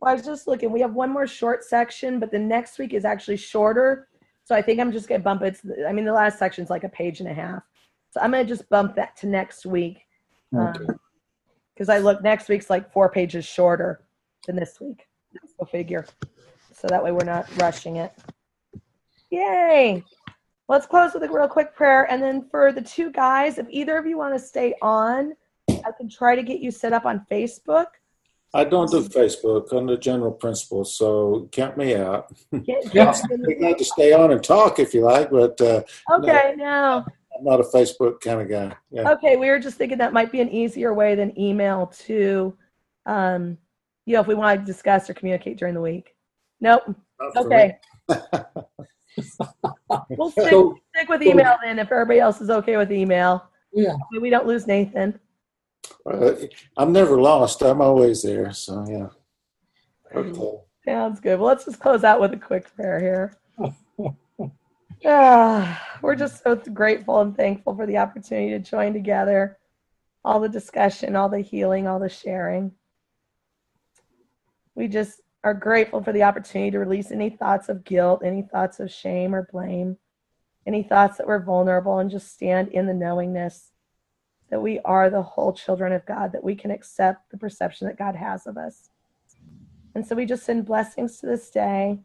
E: Well, I was just looking. We have one more short section, but the next week is actually shorter. So I think I'm just gonna bump it. To, I mean, the last section's like a page and a half. So I'm gonna just bump that to next week.
B: Okay.
E: Um, because I look, next week's like four pages shorter than this week. Go figure. So that way we're not rushing it. Yay! Let's close with a real quick prayer. And then for the two guys, if either of you want to stay on, I can try to get you set up on Facebook.
C: I don't do Facebook under general principles, so count me out.
E: Get-
B: Yeah.
C: I'd like to stay on and talk if you like, but uh,
E: okay, now.
C: I'm not a Facebook kind of guy. Yeah.
E: Okay, we were just thinking that might be an easier way than email to, um, you know, if we want to discuss or communicate during the week. Nope. Okay. (laughs) We'll stick,
B: So-
E: stick with email then if everybody else is okay with email.
B: Yeah.
E: We don't lose Nathan.
C: Uh, I'm never lost. I'm always there. So yeah. Okay.
E: Sounds good. Well, let's just close out with a quick prayer here. (laughs) Ah, we're just so grateful and thankful for the opportunity to join together, all the discussion, all the healing, all the sharing. We just are grateful for the opportunity to release any thoughts of guilt, any thoughts of shame or blame, any thoughts that we're vulnerable, and just stand in the knowingness that we are the whole children of God, that we can accept the perception that God has of us. And so we just send blessings to this day,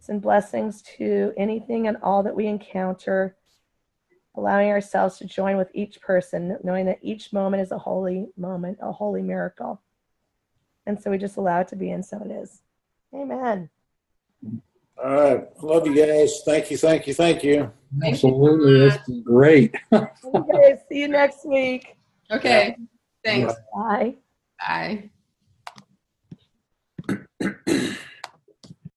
E: send blessings to anything and all that we encounter, allowing ourselves to join with each person, knowing that each moment is a holy moment, a holy miracle. And so we just allow it to be, and so it is. Amen.
C: All right. Love you guys. Thank you. Thank you. Thank you.
B: Absolutely. So it's been great.
E: okay, see you next week.
D: Okay. Yeah. Thanks.
E: Bye.
D: Bye. (clears throat)